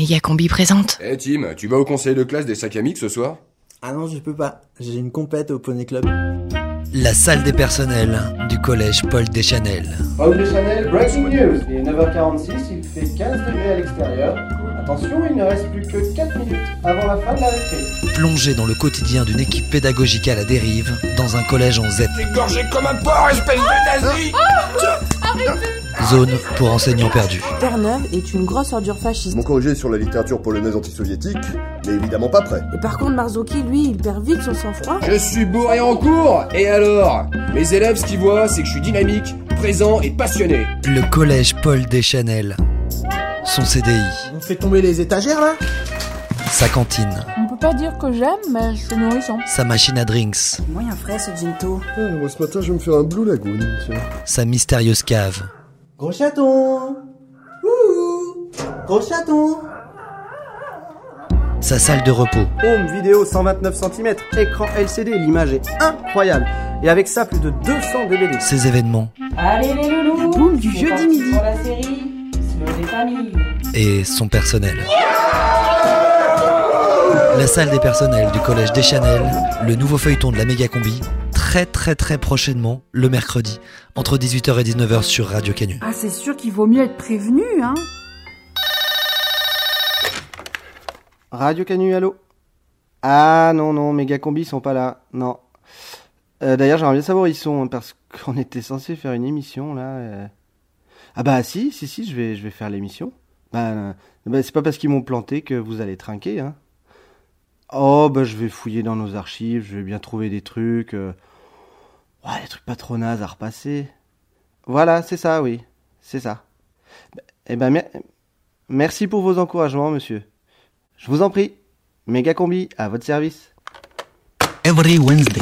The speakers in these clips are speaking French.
méga combi présente. Eh Tim, tu vas au conseil de classe des sacs à mix ce soir? Ah non, je peux pas. J'ai une compète au Poney Club. La salle des personnels du collège Paul Deschanel. Paul Deschanel, breaking news. Il est 9h46, il fait 15 degrés à l'extérieur. Attention, il ne reste plus que 4 minutes avant la fin de la récré. Plongé dans le quotidien d'une équipe pédagogique à la dérive, dans un collège en Z. Gorgé comme un porc, espèce de nazi Zone pour enseignants perdus. Terre-Neuve est une grosse ordure fasciste. Mon corrigé sur la littérature polonaise anti-soviétique, mais évidemment pas prêt. Et par contre, Marzouki, lui, il perd vite son sang-froid. Je suis bourré en cours Et alors? Mes élèves, ce qu'ils voient, c'est que je suis dynamique, présent et passionné. Le collège Paul Deschanel. Son CDI, On fait tomber les étagères là? Sa cantine, On peut pas dire que j'aime, mais c'est nourrissant. sa machine à drinks, Moyen frais ce ginto. Ah, moi ce matin je vais me faire un Blue Lagoon, tiens. sa mystérieuse cave, Gros chaton Gros chaton sa salle de repos, Home vidéo 129 cm, écran LCD, l'image est incroyable. Et avec ça, plus de 200 DVD. ses événements Allez les loulous La boum du jeudi midi. Pour la série, Slow des familles. et son personnel. La salle des personnels du collège Deschanel, le nouveau feuilleton de la méga combi, très très très prochainement, le mercredi, entre 18h et 19h sur Radio Canu. Ah, c'est sûr qu'il vaut mieux être prévenu, hein Radio Canu, allô? Ah non, non, méga combi sont pas là. Non. Euh, D'ailleurs, j'aimerais bien savoir où ils sont, hein, parce qu'on était censé faire une émission, là. euh. Ah bah si, si, si, je vais, je vais faire l'émission. Bah, euh, bah, c'est pas parce qu'ils m'ont planté que vous allez trinquer, hein. Oh, bah je vais fouiller dans nos archives, je vais bien trouver des trucs. euh. Pas trop nazes à repasser. Voilà, c'est ça, oui. C'est ça. Eh ben, mer- merci pour vos encouragements, monsieur. Je vous en prie. Méga combi, à votre service. Every Wednesday.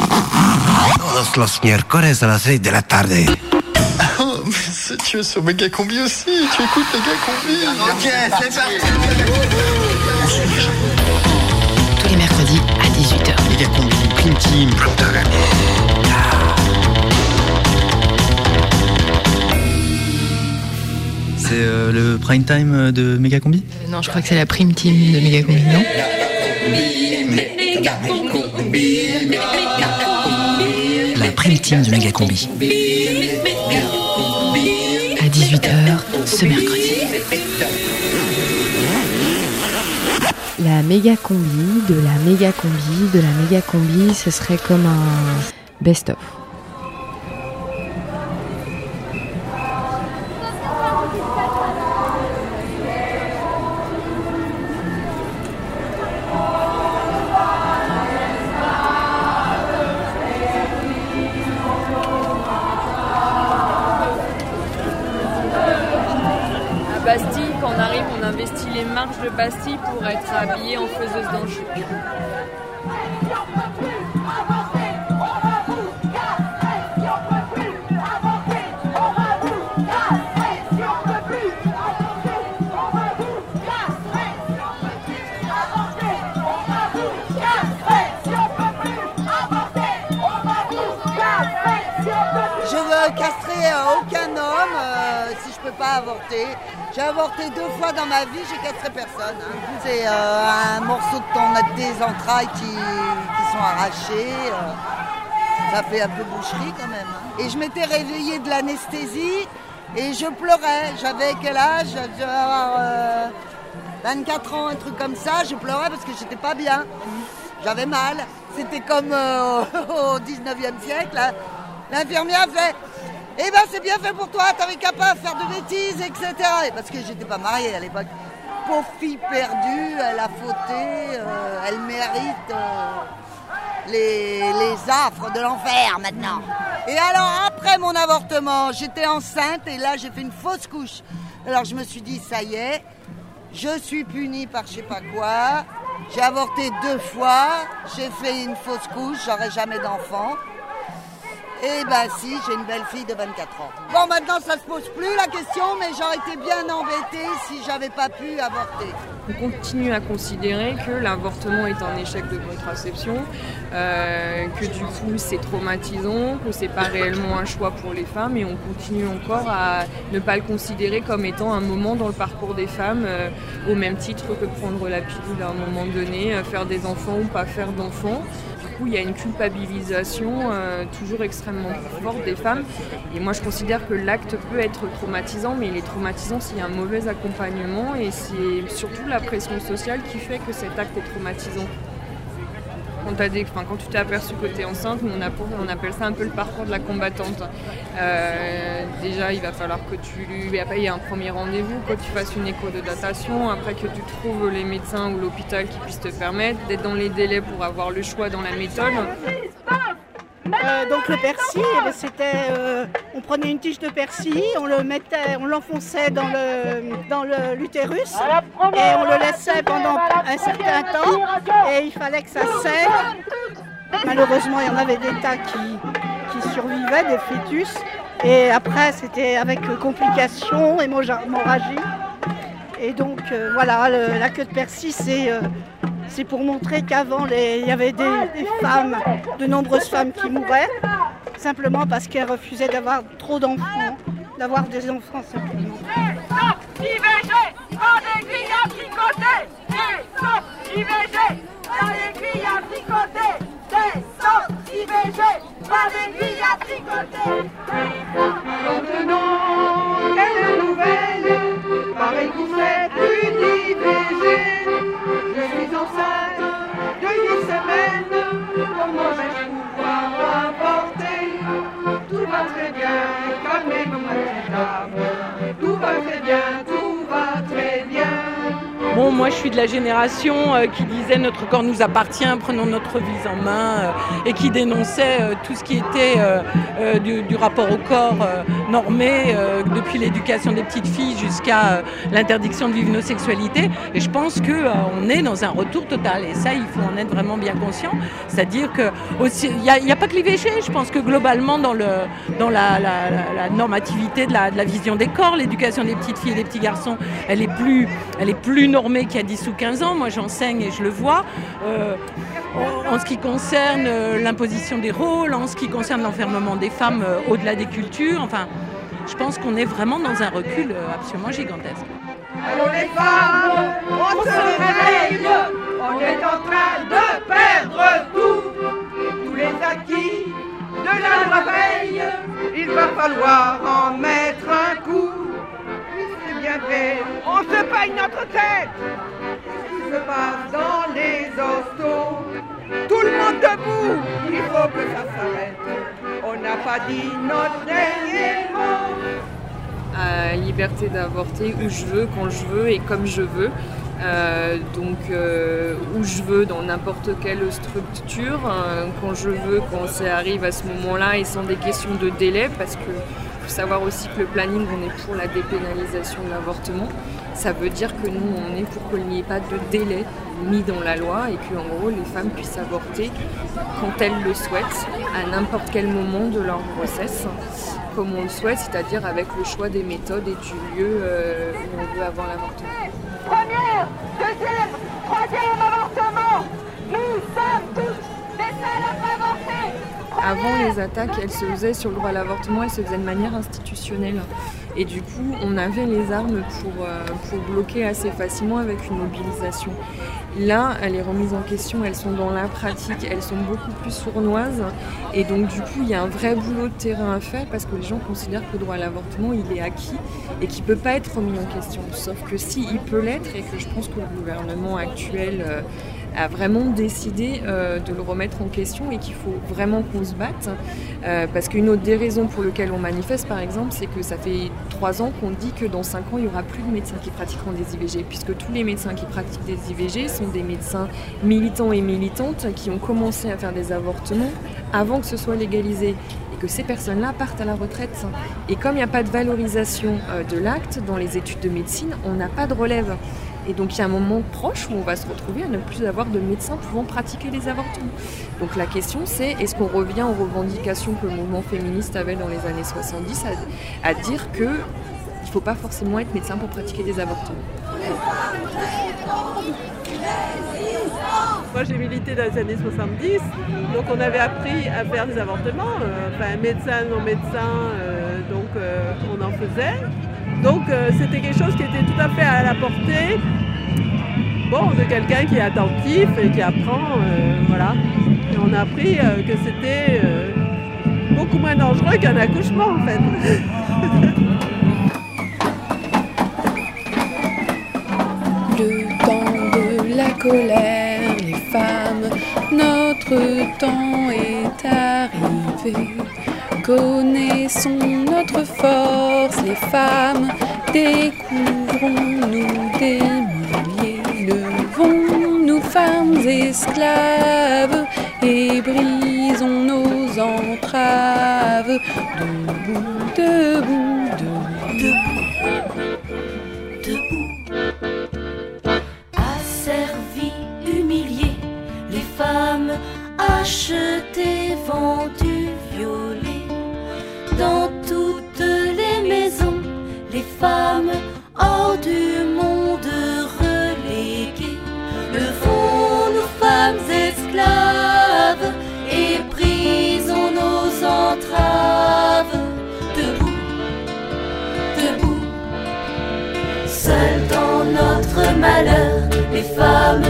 Todos los miércoles a las 6 de la tarde. Oh, mais tu es sur Méga Combi aussi, tu écoutes Méga Combi. Ok, c'est parti. Tous les mercredis à 18h. Méga Combi, Team. C'est euh, le prime time de Méga Combi? Euh, non, je crois que c'est la prime team de méga combi, non? La prime team de méga combi. À 18h ce mercredi. La méga combi, de la méga combi, de la méga combi, ce serait comme un best-of. C'est euh, un morceau de ton, des entrailles qui, qui sont arrachées. euh. ça fait un peu boucherie quand même. hein. Et je m'étais réveillée de l'anesthésie et je pleurais. J'avais quel âge? Je devais avoir euh, 24 ans, un truc comme ça. Je pleurais parce que j'étais pas bien. J'avais mal. C'était comme au 19e siècle. hein. L'infirmière fait Eh ben c'est bien fait pour toi, t'avais qu'à pas faire de bêtises, etc. Et parce que j'étais pas mariée à l'époque. Pauvre fille perdue, elle a fauté, euh, elle mérite euh, les, affres de l'enfer maintenant. Et alors après mon avortement, j'étais enceinte et là j'ai fait une fausse couche. Alors je me suis dit ça y est, je suis punie par je sais pas quoi. J'ai avorté deux fois, j'ai fait une fausse couche, j'aurai jamais d'enfant. Eh ben si, j'ai une belle fille de 24 ans. Bon, maintenant ça se pose plus la question, mais j'aurais été bien embêtée si j'avais pas pu avorter. On continue à considérer que l'avortement est un échec de contraception, euh, que du coup c'est traumatisant, que c'est pas réellement un choix pour les femmes et on continue encore à ne pas le considérer comme étant un moment dans le parcours des femmes euh, au même titre que prendre la pilule à un moment donné, euh, faire des enfants ou pas faire d'enfants il y a une culpabilisation euh, toujours extrêmement forte des femmes. Et moi, je considère que l'acte peut être traumatisant, mais il est traumatisant s'il y a un mauvais accompagnement et c'est surtout la pression sociale qui fait que cet acte est traumatisant quand, tu t'es aperçu que tu es enceinte, on, appelle ça un peu le parcours de la combattante. Euh, déjà, il va falloir que tu lui y un premier rendez-vous, que tu fasses une écho de datation, après que tu trouves les médecins ou l'hôpital qui puissent te permettre d'être dans les délais pour avoir le choix dans la méthode. Euh, donc le persil, eh ben, c'était, euh, on prenait une tige de persil, on le mettait, on l'enfonçait dans le dans l'utérus et on le laissait pendant un certain temps et il fallait que ça saigne. Malheureusement, il y en avait des tas qui, qui survivaient, des fœtus. Et après, c'était avec complications, hémorragie. Et donc, euh, voilà, la queue de persil, c'est c'est pour montrer qu'avant, il y avait des, femmes, de nombreuses femmes qui mouraient, simplement parce qu'elles refusaient d'avoir trop d'enfants, d'avoir des enfants simplement. Maintenant, quelle nouvelle Pareil vous faites une IVG enceinte de 8 semaines. Comment vais-je pouvoir apporter Tout va très bien, calmez-vous, Tout va très bien, Bon, moi je suis de la génération euh, qui disait notre corps nous appartient, prenons notre vie en main euh, et qui dénonçait euh, tout ce qui était du, rapport au corps normé depuis l'éducation des petites filles jusqu'à l'interdiction de vivre nos sexualités. Et je pense qu'on est dans un retour total et ça il faut en être vraiment bien conscient. C'est-à-dire que il n'y a, pas que l'IVG, je pense que globalement dans, la, normativité de la, de la vision des corps, l'éducation des petites filles et des petits garçons, elle est plus, elle est plus qui a 10 ou 15 ans, moi j'enseigne et je le vois. Euh, en ce qui concerne euh, l'imposition des rôles, en ce qui concerne l'enfermement des femmes euh, au-delà des cultures, enfin, je pense qu'on est vraiment dans un recul absolument gigantesque. Alors les femmes, on se réveille, on est en train de perdre tout, tous les acquis de la veille, il va falloir en se paye notre tête. Qui se passe dans les hostos. Tout le monde debout. Il faut que ça s'arrête. On n'a pas dit notre dernier mot. Liberté d'avorter où je veux, quand je veux et comme je veux. Euh, donc euh, où je veux dans n'importe quelle structure, euh, quand je veux, quand ça arrive à ce moment-là et sans des questions de délai parce que faut savoir aussi que le planning, on est pour la dépénalisation de l'avortement. Ça veut dire que nous, on est pour qu'il n'y ait pas de délai mis dans la loi et qu'en gros, les femmes puissent avorter quand elles le souhaitent, à n'importe quel moment de leur grossesse, comme on le souhaite, c'est-à-dire avec le choix des méthodes et du lieu euh, où on veut avoir l'avortement. Première, deuxième, troisième avortement, nous sommes tous des seuls à avorter avant les attaques, elles se faisaient sur le droit à l'avortement, elles se faisaient de manière institutionnelle. Et du coup, on avait les armes pour, euh, pour bloquer assez facilement avec une mobilisation. Là, elle est remise en question, elles sont dans la pratique, elles sont beaucoup plus sournoises. Et donc, du coup, il y a un vrai boulot de terrain à faire parce que les gens considèrent que le droit à l'avortement, il est acquis et qu'il ne peut pas être remis en question. Sauf que si, il peut l'être et que je pense que le gouvernement actuel euh, a vraiment décidé euh, de le remettre en question et qu'il faut vraiment qu'on se batte. Euh, parce qu'une autre des raisons pour lesquelles on manifeste, par exemple, c'est que ça fait trois ans qu'on dit que dans cinq ans, il n'y aura plus de médecins qui pratiqueront des IVG, puisque tous les médecins qui pratiquent des IVG sont des médecins militants et militantes qui ont commencé à faire des avortements avant que ce soit légalisé et que ces personnes-là partent à la retraite. Et comme il n'y a pas de valorisation euh, de l'acte dans les études de médecine, on n'a pas de relève. Et donc il y a un moment proche où on va se retrouver à ne plus avoir de médecins pouvant pratiquer les avortements. Donc la question c'est est-ce qu'on revient aux revendications que le mouvement féministe avait dans les années 70 à, dire que il ne faut pas forcément être médecin pour pratiquer des avortements? Moi j'ai milité dans les années 70, donc on avait appris à faire des avortements, euh, enfin médecin, non médecin, euh, donc euh, on en faisait. Donc c'était quelque chose qui était tout à fait à la portée bon, de quelqu'un qui est attentif et qui apprend, voilà. Et on a appris que c'était beaucoup moins dangereux qu'un accouchement en fait. Le temps de la colère, les femmes, notre temps est arrivé. Connaissons notre force, les femmes, découvrons-nous des milliers, levons-nous femmes esclaves et brisons nos entraves. Debout, debout, debout. Asservis, humiliés, les femmes achetées, vendues, malheur, les femmes,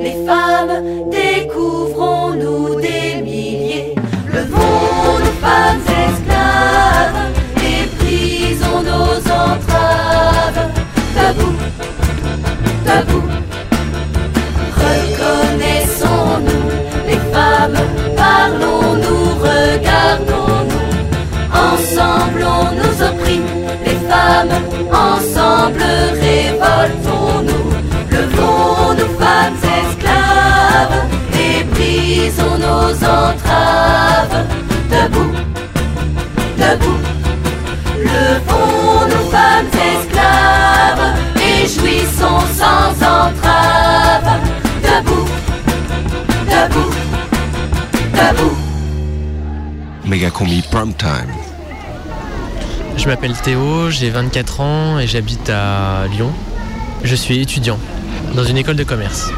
les femmes, découvrons-nous des milliers. Levons-nous, femmes Je m'appelle Théo, j'ai 24 ans et j'habite à Lyon. Je suis étudiant dans une école de commerce.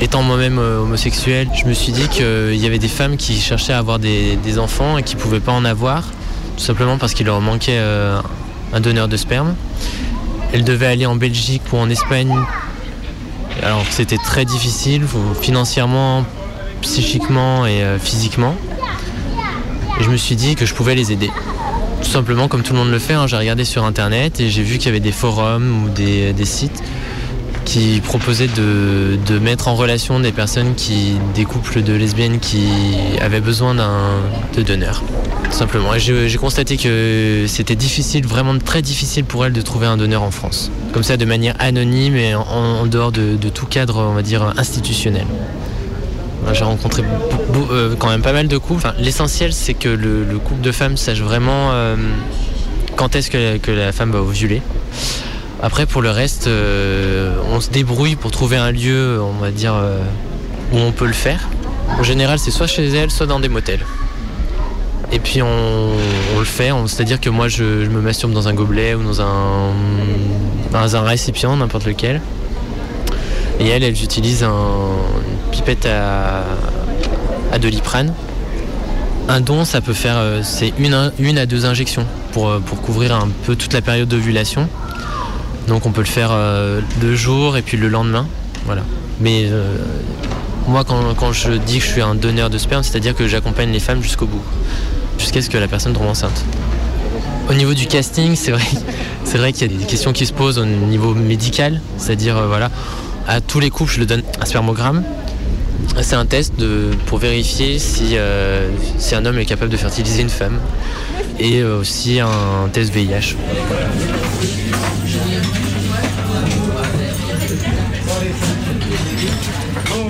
Étant moi-même euh, homosexuel, je me suis dit qu'il y avait des femmes qui cherchaient à avoir des, enfants et qui ne pouvaient pas en avoir, tout simplement parce qu'il leur manquait euh, un donneur de sperme. Elles devaient aller en Belgique ou en Espagne, alors c'était très difficile, financièrement, psychiquement et euh, physiquement. Et je me suis dit que je pouvais les aider. Tout simplement comme tout le monde le fait, hein, j'ai regardé sur internet et j'ai vu qu'il y avait des forums ou des, sites qui proposaient de, mettre en relation des personnes qui. des couples de lesbiennes qui avaient besoin d'un de donneur. Tout simplement. Et j'ai constaté que c'était difficile, vraiment très difficile pour elles de trouver un donneur en France. Comme ça de manière anonyme et en, en dehors de, de tout cadre, on va dire, institutionnel. J'ai rencontré euh, quand même pas mal de couples. L'essentiel, c'est que le, le, couple de femmes sache vraiment euh, quand est-ce que, la femme va ovuler. Après, pour le reste, euh, on se débrouille pour trouver un lieu, on va dire, où on peut le faire. En général, c'est soit chez elle, soit dans des motels. Et puis on, le fait, c'est-à-dire que moi je, me masturbe dans un gobelet ou dans un, dans un récipient, n'importe lequel. Et elles, elles utilisent un, pipette à, à doliprane. Un don, ça peut faire, c'est une, à deux injections pour, pour couvrir un peu toute la période d'ovulation. Donc on peut le faire euh, deux jours et puis le lendemain. Voilà. Mais euh, moi, quand, je dis que je suis un donneur de sperme, c'est-à-dire que j'accompagne les femmes jusqu'au bout, jusqu'à ce que la personne tombe enceinte. Au niveau du casting, c'est vrai, qu'il y a des questions qui se posent au niveau médical, c'est-à-dire euh, voilà, à tous les couples, je leur donne un spermogramme. C'est un test de, pour vérifier si, euh, si un homme est capable de fertiliser une femme et euh, aussi un test VIH.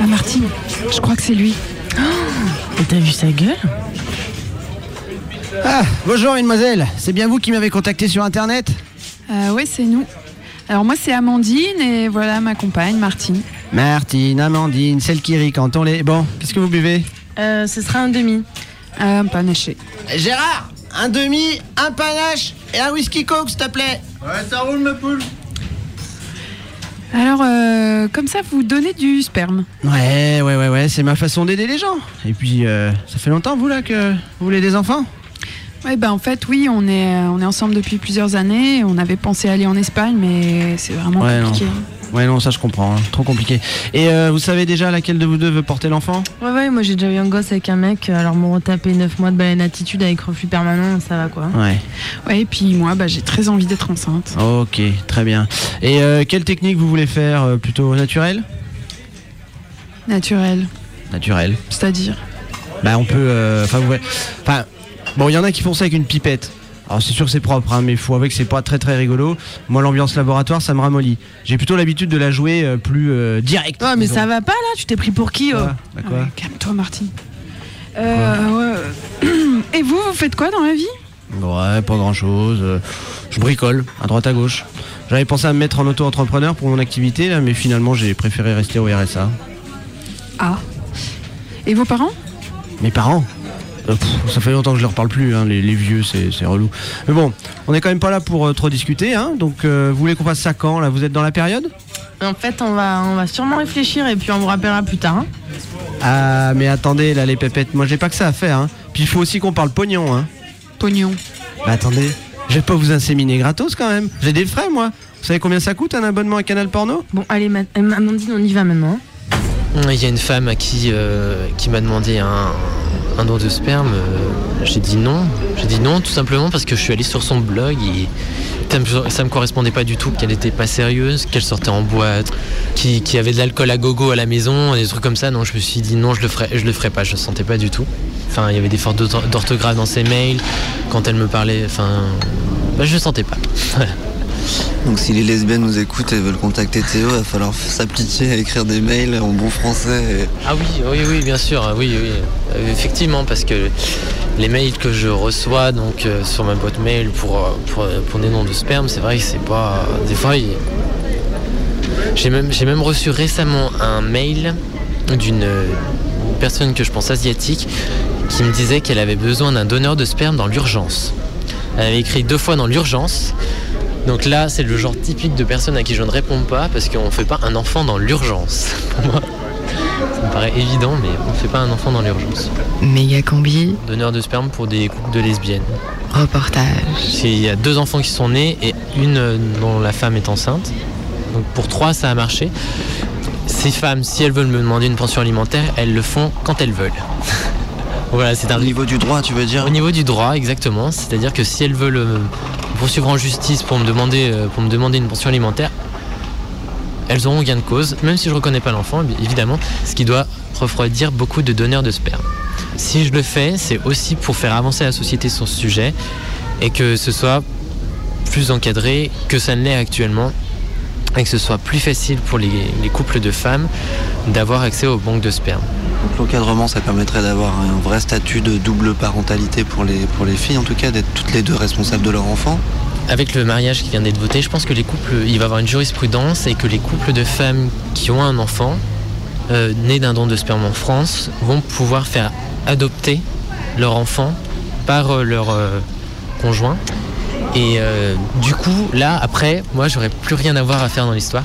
Ah, Martine, je crois que c'est lui. Et t'as vu sa gueule? Ah, bonjour mademoiselle, c'est bien vous qui m'avez contacté sur internet? Euh, ouais, c'est nous. Alors moi, c'est Amandine et voilà ma compagne, Martine. Martine, Amandine, celle qui rit quand on les... Bon, qu'est-ce que vous buvez euh, Ce sera un demi. Un panaché. Gérard, un demi, un panache et un whisky coke s'il te plaît Ouais, ça roule ma poule. Alors, euh, comme ça, vous donnez du sperme. Ouais, ouais, ouais, ouais, c'est ma façon d'aider les gens. Et puis, euh, ça fait longtemps, vous, là, que vous voulez des enfants? Ouais, bah en fait, oui, on est, on est ensemble depuis plusieurs années. On avait pensé aller en Espagne, mais c'est vraiment Ouais, compliqué. non. Ouais, non, ça je comprends, hein, trop compliqué. Et euh, vous savez déjà laquelle de vous deux veut porter l'enfant? Ouais, ouais, moi j'ai déjà eu un gosse avec un mec, alors m'ont retapé 9 mois de baleine attitude avec reflux permanent, ça va quoi. Ouais. Ouais, et puis moi, bah, j'ai très envie d'être enceinte. Ok, très bien. Et euh, quelle technique vous voulez faire euh, Plutôt naturelle? Naturel, Naturelle. c'est-à-dire? Bah on peut... euh, Enfin, vous voyez- Enfin, bon, il y en a qui font ça avec une pipette. Alors c'est sûr que c'est propre, hein, mais il faut avouer que c'est pas très très rigolo. Moi l'ambiance laboratoire ça me ramollit. J'ai plutôt l'habitude de la jouer euh, plus euh, direct. Ouais, mais disons. ça va pas là, tu t'es pris pour qui oh? Bah quoi? Calme-toi, Martine. Euh, ouais. Et vous, vous faites quoi dans la vie? Ouais, pas grand chose. je bricole, à droite à gauche. J'avais pensé à me mettre en auto-entrepreneur pour mon activité, là, mais finalement j'ai préféré rester au RSA. Ah. Et vos parents? Mes parents? Euh, pff, Ça fait longtemps que je leur parle plus, hein, les, les vieux, c'est relou. Mais bon, on est quand même pas là pour euh, trop discuter, hein, donc euh, vous voulez qu'on fasse ça quand Là, vous êtes dans la période? En fait, on va, on va sûrement réfléchir et puis on vous rappellera plus tard. hein. Ah, mais attendez, là, les pépettes, moi j'ai pas que ça à faire, hein. Puis il faut aussi qu'on parle pognon, hein. Pognon. Bah attendez, je vais pas vous inséminer gratos quand même. J'ai des frais, moi. Vous savez combien ça coûte un abonnement à Canal Porno? Bon, allez, Ma- Amandine, on y va maintenant. Il y a une femme à qui, euh, qui m'a demandé un, un don de sperme. euh, J'ai dit non. J'ai dit non tout simplement parce que je suis allé sur son blog et ça me, me correspondait pas du tout. Qu'elle était pas sérieuse, qu'elle sortait en boîte, qui, qui avait de l'alcool à gogo à la maison, des trucs comme ça. Non, je me suis dit non, je le ferai, je le ferai pas. Je le sentais pas du tout. Enfin, il y avait des fautes d'ortho- d'orthographe dans ses mails. Quand elle me parlait, enfin, bah, je le sentais pas. Donc si les lesbiennes nous écoutent et veulent contacter Théo, il va falloir s'appliquer à écrire des mails en bon français. Ah oui, oui, oui, bien sûr, oui, oui. Euh, effectivement, parce que les mails que je reçois donc euh, sur ma boîte mail pour, euh, pour, des noms de sperme, c'est vrai que c'est pas. Des fois, il- j'ai même, même reçu récemment un mail d'une personne que je pense asiatique qui me disait qu'elle avait besoin d'un donneur de sperme dans l'urgence. Elle avait écrit deux fois dans l'urgence. Donc là, c'est le genre typique de personne à qui je ne réponds pas parce qu'on ne fait pas un enfant dans l'urgence. Pour moi, ça me paraît évident, mais on ne fait pas un enfant dans l'urgence. Méga combi, Donneur de sperme pour des couples de lesbiennes. reportage. Il y a deux enfants qui sont nés et une euh, dont la femme est enceinte. Donc pour trois, ça a marché. Ces femmes, si elles veulent me demander une pension alimentaire, elles le font quand elles veulent. voilà, c'est un... Au niveau du droit, tu veux dire? Au niveau du droit, exactement. C'est-à-dire que si elles veulent euh, poursuivre en justice pour me demander, euh, pour me demander une pension alimentaire, elles auront gain de cause, même si je reconnais pas l'enfant, évidemment, ce qui doit refroidir beaucoup de donneurs de sperme. Si je le fais, c'est aussi pour faire avancer la société sur ce sujet et que ce soit plus encadré que ça ne l'est actuellement et que ce soit plus facile pour les couples de femmes d'avoir accès aux banques de sperme. L'encadrement, ça permettrait d'avoir un vrai statut de double parentalité pour les, pour les filles, en tout cas, d'être toutes les deux responsables de leur enfant. Avec le mariage qui vient d'être voté, je pense que les couples, il va y avoir une jurisprudence et que les couples de femmes qui ont un enfant euh, d'un don de sperme en France vont pouvoir faire adopter leur enfant par euh, leur euh, conjoint. Et euh, du coup, là, après, moi, j'aurais plus rien à voir à faire dans l'histoire.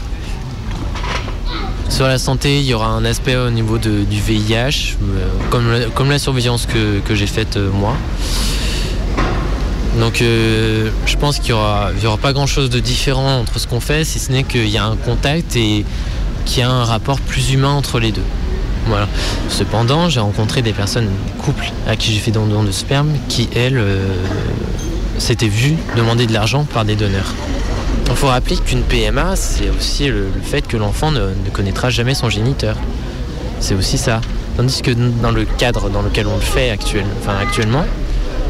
Sur la santé, il y aura un aspect au niveau du VIH, euh, comme, la, surveillance que, j'ai faite euh, moi. Donc euh, je pense qu'il n'y aura, pas grand-chose de différent entre ce qu'on fait, si ce n'est qu'il y a un contact et qu'il y a un rapport plus humain entre les deux. Cependant, j'ai rencontré des personnes, couples, à qui j'ai fait don de sperme, qui, elles, euh, s'était vu demander de l'argent par des donneurs. Il faut rappeler qu'une PMA, c'est aussi le, le fait que l'enfant ne, ne connaîtra jamais son géniteur. C'est aussi ça. Tandis que dans le cadre dans lequel on le fait actuel, enfin, actuellement,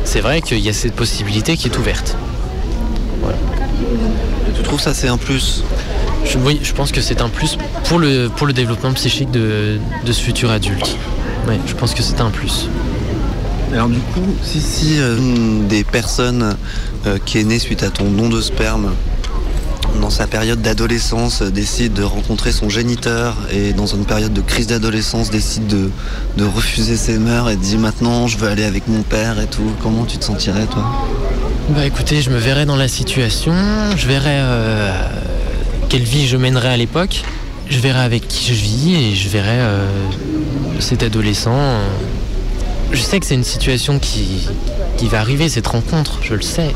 c'est vrai qu'il y a cette possibilité qui est ouverte. Tu trouves ça c'est un plus? Je, oui, je pense que c'est un plus pour le, pour le développement psychique de, de ce futur adulte. Oui, je pense que c'est un plus. Alors du coup, si, si euh, une des personnes euh, qui est née suite à ton don de sperme dans sa période d'adolescence euh, décide de rencontrer son géniteur et dans une période de crise d'adolescence décide de, refuser ses mœurs et dit maintenant je veux aller avec mon père et tout, comment tu te sentirais toi? Bah écoutez, je me verrais dans la situation, je verrais euh, quelle vie je mènerais à l'époque, je verrais avec qui je vis et je verrais euh, cet adolescent. Je sais que c'est une situation qui va arriver, cette rencontre, je le sais.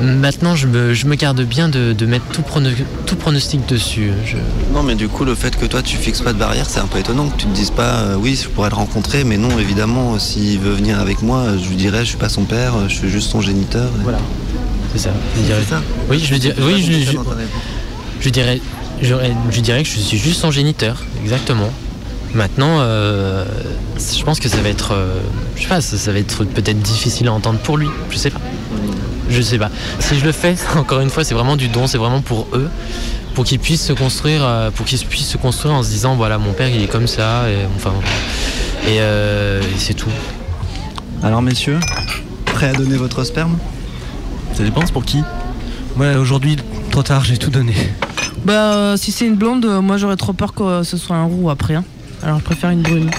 Maintenant, je me, je me garde bien de, de mettre tout, prono- tout pronostic dessus. Je- Non mais du coup le fait que toi tu fixes pas de barrière c'est un peu étonnant que tu te dises pas euh, oui je pourrais le rencontrer mais non évidemment s'il veut venir avec moi je lui dirais je suis pas son père, je suis juste son géniteur. Voilà. C'est ça. Je dirais- Oui, je lui dirais, oui, je, je- je dirais, je dirais que je suis juste son géniteur, exactement. Maintenant, euh, je pense que ça va être, euh, je sais pas, ça, ça va être peut-être difficile à entendre pour lui. Je sais pas. Je sais pas. Si je le fais, encore une fois, c'est vraiment du don, c'est vraiment pour eux, pour qu'ils puissent se construire, euh, pour qu'ils puissent se construire en se disant, voilà, mon père, il est comme ça, et enfin, et, euh, et c'est tout. Alors messieurs, prêts à donner votre sperme? Ça dépend, c'est pour qui? Ouais, aujourd'hui, trop tard, j'ai tout donné. Bah, euh, si c'est une blonde, euh, moi j'aurais trop peur que ce soit un roux après. hein. Alors je préfère une brune.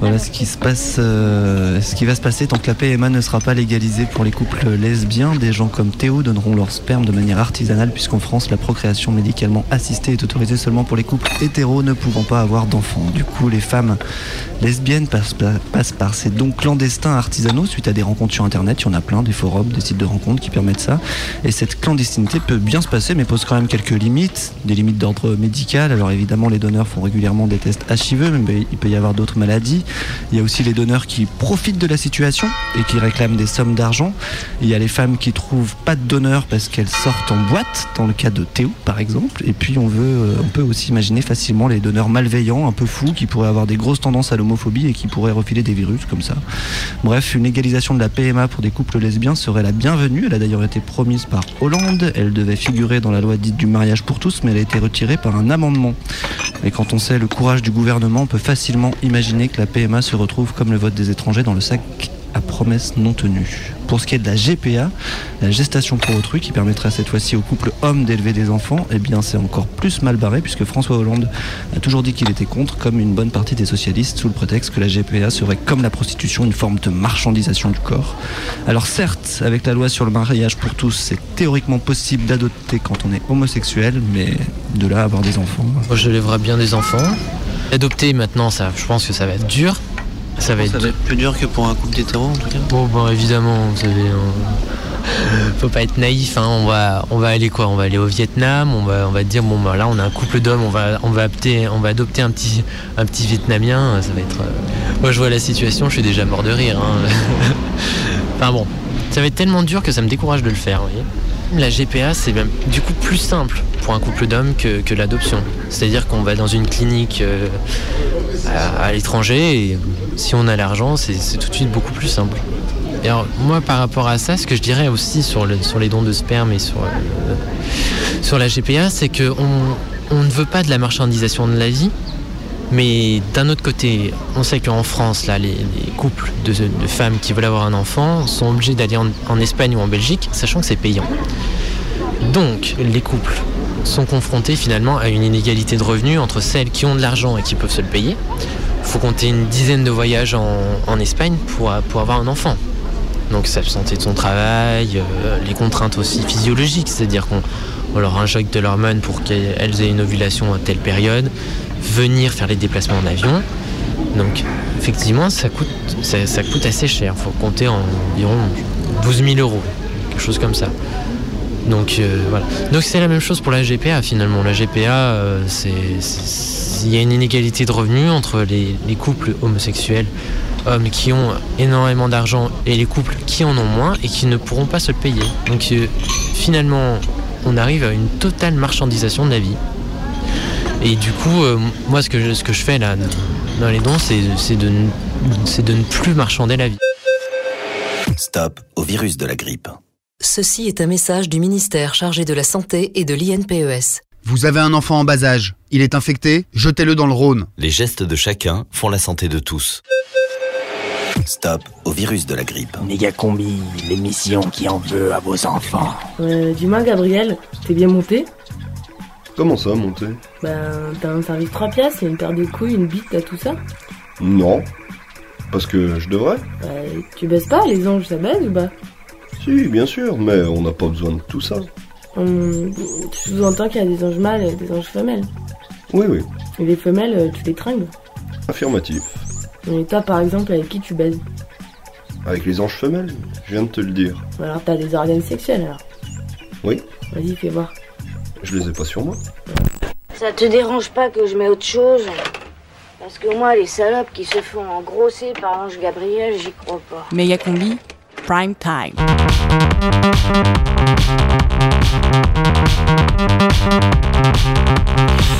Voilà ce qui se passe, euh, ce qui va se passer tant que la PMA ne sera pas légalisée pour les couples lesbiens. Des gens comme Théo donneront leur sperme de manière artisanale puisqu'en France la procréation médicalement assistée est autorisée seulement pour les couples hétéros ne pouvant pas avoir d'enfants. Du coup, les femmes lesbiennes passent, passent par ces dons clandestins artisanaux suite à des rencontres sur internet. Il y en a plein, des forums, des sites de rencontres qui permettent ça. Et cette clandestinité peut bien se passer mais pose quand même quelques limites, des limites d'ordre médical. Alors évidemment, les donneurs font régulièrement des tests HIV, mais il peut y avoir d'autres maladies. Il y a aussi les donneurs qui profitent de la situation et qui réclament des sommes d'argent. Il y a les femmes qui trouvent pas de donneurs parce qu'elles sortent en boîte, dans le cas de Théo par exemple. Et puis on veut, euh, on peut aussi imaginer facilement les donneurs malveillants, un peu fous, qui pourraient avoir des grosses tendances à l'homophobie et qui pourraient refiler des virus comme ça. Bref, une égalisation de la PMA pour des couples lesbiens serait la bienvenue. Elle a d'ailleurs été promise par Hollande. Elle devait figurer dans la loi dite du mariage pour tous, mais elle a été retirée par un amendement. Et quand on sait le courage du gouvernement, on peut facilement imaginer que la PMA se retrouve comme le vote des étrangers dans le sac à promesses non tenues. Pour ce qui est de la GPA, la gestation pour autrui, qui permettrait cette fois-ci aux couples hommes d'élever des enfants, eh bien c'est encore plus mal barré puisque François Hollande a toujours dit qu'il était contre, comme une bonne partie des socialistes, sous le prétexte que la GPA serait comme la prostitution, une forme de marchandisation du corps. Alors certes, avec la loi sur le mariage pour tous, c'est théoriquement possible d'adopter quand on est homosexuel, mais de là à avoir des enfants. Moi, je lèverai bien des enfants. Adopter maintenant, ça, je pense que ça va être dur. Ça va être, plus dur que pour un couple d'hétéros en tout cas Bon, bon, évidemment, vous savez, faut pas être naïf. hein, On va, on va aller quoi? On va aller au Vietnam. On va, on va dire bon, bah, là, on a un couple d'hommes. On va, on va adopter, on va adopter un petit, un petit Vietnamien. Ça va être. euh, Moi, je vois la situation. Je suis déjà mort de rire. hein. enfin bon, ça va être tellement dur que ça me décourage de le faire. vous voyez. La GPA, c'est même du coup plus simple pour un couple d'hommes que, l'adoption. C'est-à-dire qu'on va dans une clinique euh, à, l'étranger et si on a l'argent, c'est tout de suite beaucoup plus simple. Alors, moi, par rapport à ça, ce que je dirais aussi sur, le- sur les dons de sperme et sur, euh, la GPA, c'est qu'on on ne veut pas de la marchandisation de la vie, mais d'un autre côté, on sait qu'en France, là, les, les couples de, femmes qui veulent avoir un enfant sont obligés d'aller en, Espagne ou en Belgique, sachant que c'est payant. Donc, les couples sont confrontés finalement à une inégalité de revenus entre celles qui ont de l'argent et qui peuvent se le payer. Il faut compter une dizaine de voyages en, Espagne pour, pour avoir un enfant. Donc sa santé de son travail, euh, les contraintes aussi physiologiques, c'est-à-dire qu'on on leur injecte de l'hormone pour qu'elles aient une ovulation à telle période, venir faire les déplacements en avion. Donc effectivement, ça coûte, assez cher. Il faut compter environ 12 000 euros, quelque chose comme ça. Donc euh, voilà. Donc c'est la même chose pour la GPA finalement. La GPA, euh, il y a une inégalité de revenus entre les, les couples homosexuels hommes qui ont énormément d'argent et les couples qui en ont moins et qui ne pourront pas se le payer. Donc euh, finalement, on arrive à une totale marchandisation de la vie. Et du coup, euh, moi, ce que, je, ce que je fais là dans les dons, c'est c'est de, de ne plus marchander la vie. Stop au virus de la grippe. Ceci est un message du ministère chargé de la Santé et de l'INPES. Vous avez un enfant en bas âge, il est infecté, jetez-le dans le Rhône. Les gestes de chacun font la santé de tous. Stop au virus de la grippe. Méga combi, l'émission qui en veut à vos enfants. Euh, Dis-moi, Gabriel, t'es bien monté Comment ça, monter Ben, t'as un service 3 pièces, une paire de couilles, une bite, t'as tout ça Non. Parce que je devrais Bah, tu baisses pas, les anges, ça baise ou pas Si, bien sûr, mais on n'a pas besoin de tout ça. Hum, Tu sous-entends qu'il y a des anges mâles et des anges femelles. Oui, oui. Et les femelles, euh, tu les tringues. Affirmatif. Et toi, par exemple, avec qui tu baises Avec les anges femelles, je viens de te le dire. Alors, t'as des organes sexuels, alors. Oui, Vas-y, fais voir. Je les ai pas sur moi. Ça te dérange pas que je mets autre chose Parce que moi, les salopes qui se font engrosser par l'ange Gabriel, j'y crois pas. Méga combi, prime time.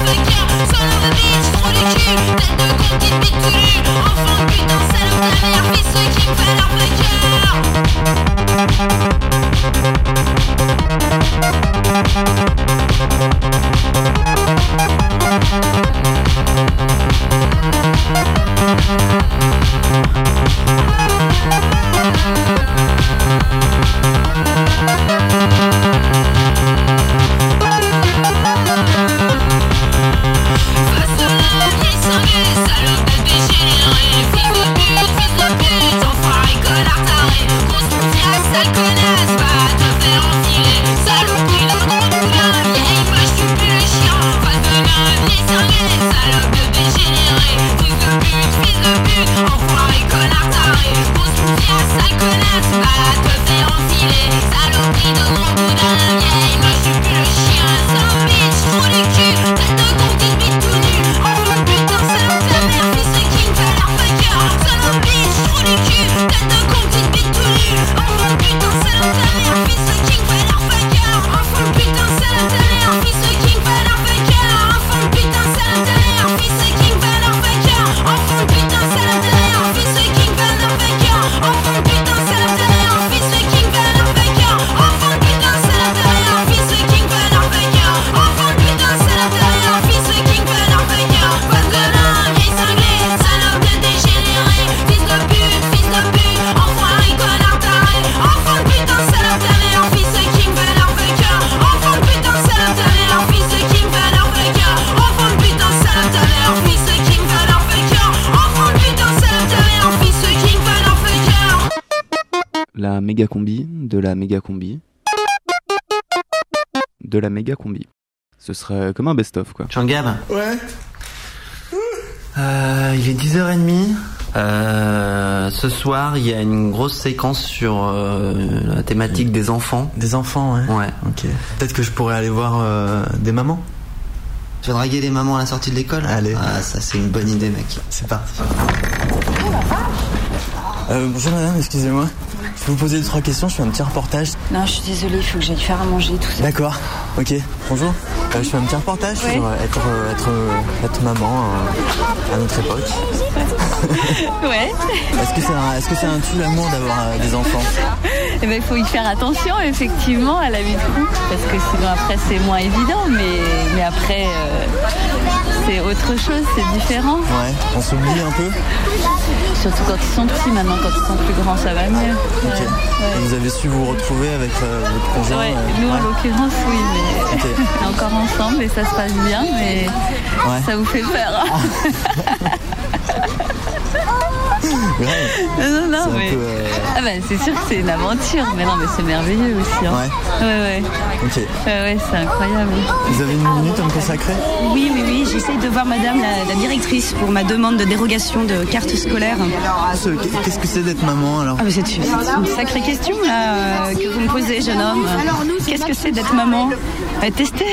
Thank you. La méga combi, de la méga combi, de la méga combi. Ce serait comme un best-of quoi. Jean-Gab Ouais. Euh, il est 10h30. Euh, ce soir, il y a une grosse séquence sur euh, la thématique des enfants. Des enfants, ouais. Ouais. Ok. Peut-être que je pourrais aller voir euh, des mamans. Tu vas draguer les mamans à la sortie de l'école? Allez. Ah, ça c'est une bonne idée, mec. C'est parti. Euh, bonjour madame, excusez-moi. Je peux vous poser deux, trois questions, je fais un petit reportage. Non, je suis désolée, il faut que j'aille faire à manger, tout ça. D'accord, ok. Bonjour. Euh, je fais un petit reportage Ouais. sur euh, être, euh, être, euh, être maman euh, à notre époque. Ouais. Est-ce que c'est un, est-ce que c'est un tout l'amour d'avoir euh, des enfants? Eh ben, il faut y faire attention, effectivement, à la vie de couple, parce que sinon après c'est moins évident, mais, mais après euh, c'est autre chose, c'est différent. Ouais, on s'oublie un peu? Surtout quand ils sont petits, maintenant quand ils sont plus grands, ça va mieux. Ok. Ouais, Et ouais. Vous avez su vous retrouver avec euh, votre conjoint Ouais, euh, nous en l'occurrence, oui, mais Encore ensemble et ça se passe bien, mais Ouais. ça vous fait peur. Non, non, mais. peu, euh, Ah bah c'est sûr que c'est une aventure, mais non, mais c'est merveilleux aussi. Hein. Ouais. Ouais, ouais. Ok. Ouais, ouais, c'est incroyable. Vous avez une minute à me consacrer? Oui, oui, oui, j'essaie de voir madame la, la directrice pour ma demande de dérogation de carte scolaire. Ce- Qu'est-ce que c'est d'être maman alors? Ah, mais c'est c'est une sacrée question là euh, que vous me posez, jeune homme. Qu'est-ce que c'est d'être maman À tester.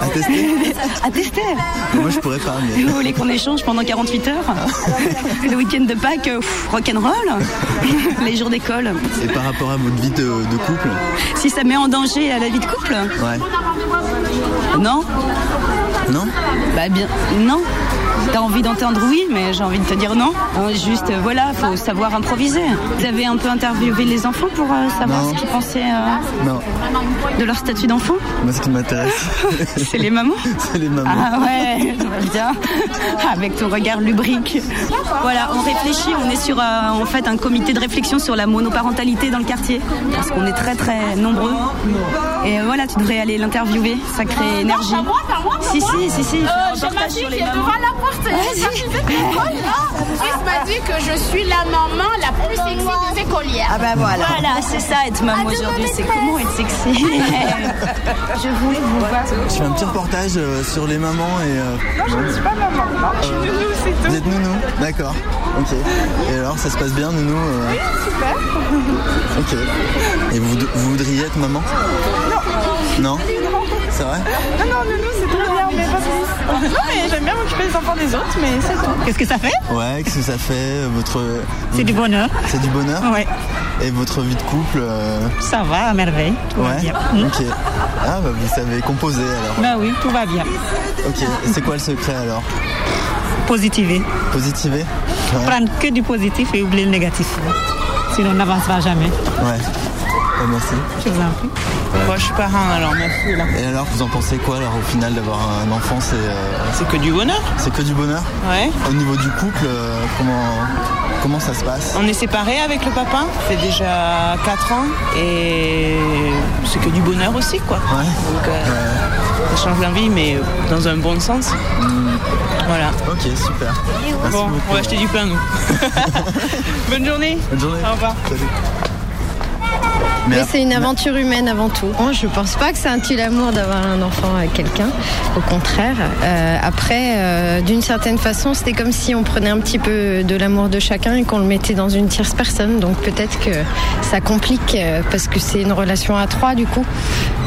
À tester? À tester. Moi je pourrais pas, mais. Vous voulez qu'on échange pendant 48 heures? Le week-end de Pâques, euh, pff, rock'n'roll Les jours d'école. Et par rapport à votre vie de, de couple Si ça met en danger à la vie de couple Ouais. Non Non? Bah bien, non. T'as envie d'entendre oui, mais j'ai envie de te dire non. Hein, Juste, euh, voilà, faut savoir improviser. Vous avez un peu interviewé les enfants pour euh, savoir Non. ce qu'ils pensaient euh, Non. de leur statut d'enfant Moi ce qui m'intéresse. C'est les mamans c'est les mamans. Ah ouais, bien. Avec ton regard lubrique. Voilà, on réfléchit, on est sur euh, en fait un comité de réflexion sur la monoparentalité dans le quartier. Parce qu'on est très très nombreux. Et euh, voilà, tu devrais aller l'interviewer, ça crée énergie. Si, si, si, si. un J'ai ma reportage fille sur qui les est mamans. devant la l'école, là. Il m'a dit que je suis la maman la plus sexy des écolières. Ah bah voilà. Voilà, c'est ça être maman aujourd'hui, c'est comment être sexy. Je voulais vous voir. Je fais un petit reportage euh, sur les mamans et. euh, Non, je ne suis pas maman. Je suis Euh, nounou, c'est tout. Vous êtes nounou D'accord. Ok. Et alors ça se passe bien nounou euh, Oui, super. Ok. Et vous, vous voudriez être maman Non. Non C'est vrai Non, non, nounou, c'est très bien, mais pas plus. Non, mais j'aime bien m'occuper des enfants des autres, mais c'est tout. Qu'est-ce que ça fait Ouais, qu'est-ce que ça fait euh, votre. C'est du bonheur. C'est du bonheur Ouais. Et votre vie de couple euh, Ça va, à merveille. Tout va Ouais. bien. Ok. Ah bah vous savez composer alors. Bah oui, tout va bien. Ok. Et c'est quoi le secret alors Positiver. Positiver? Ouais. Prendre que du positif et oublier le négatif. Sinon, on n'avancera jamais. Ouais. Ouais, merci. Je vous en prie. Moi, je suis parent, alors merci. Là. Et alors vous en pensez quoi alors au final d'avoir un enfant c'est. euh, C'est que du bonheur. C'est que du bonheur Ouais. Au niveau du couple, euh, comment, comment ça se passe On est séparés avec le papa, fait déjà 4 ans et c'est que du bonheur aussi quoi. Donc euh, ça change la vie mais dans un bon sens. Voilà. Ok, super. Merci bon, beaucoup. on va acheter du pain nous. Bonne journée. Bonne journée. Au revoir. Mais c'est une aventure humaine avant tout. Moi, je pense pas que c'est un tue amour d'avoir un enfant avec quelqu'un. Au contraire. Euh, après, euh, d'une certaine façon, c'était comme si on prenait un petit peu de l'amour de chacun et qu'on le mettait dans une tierce personne. Donc peut-être que ça complique euh, parce que c'est une relation à trois du coup.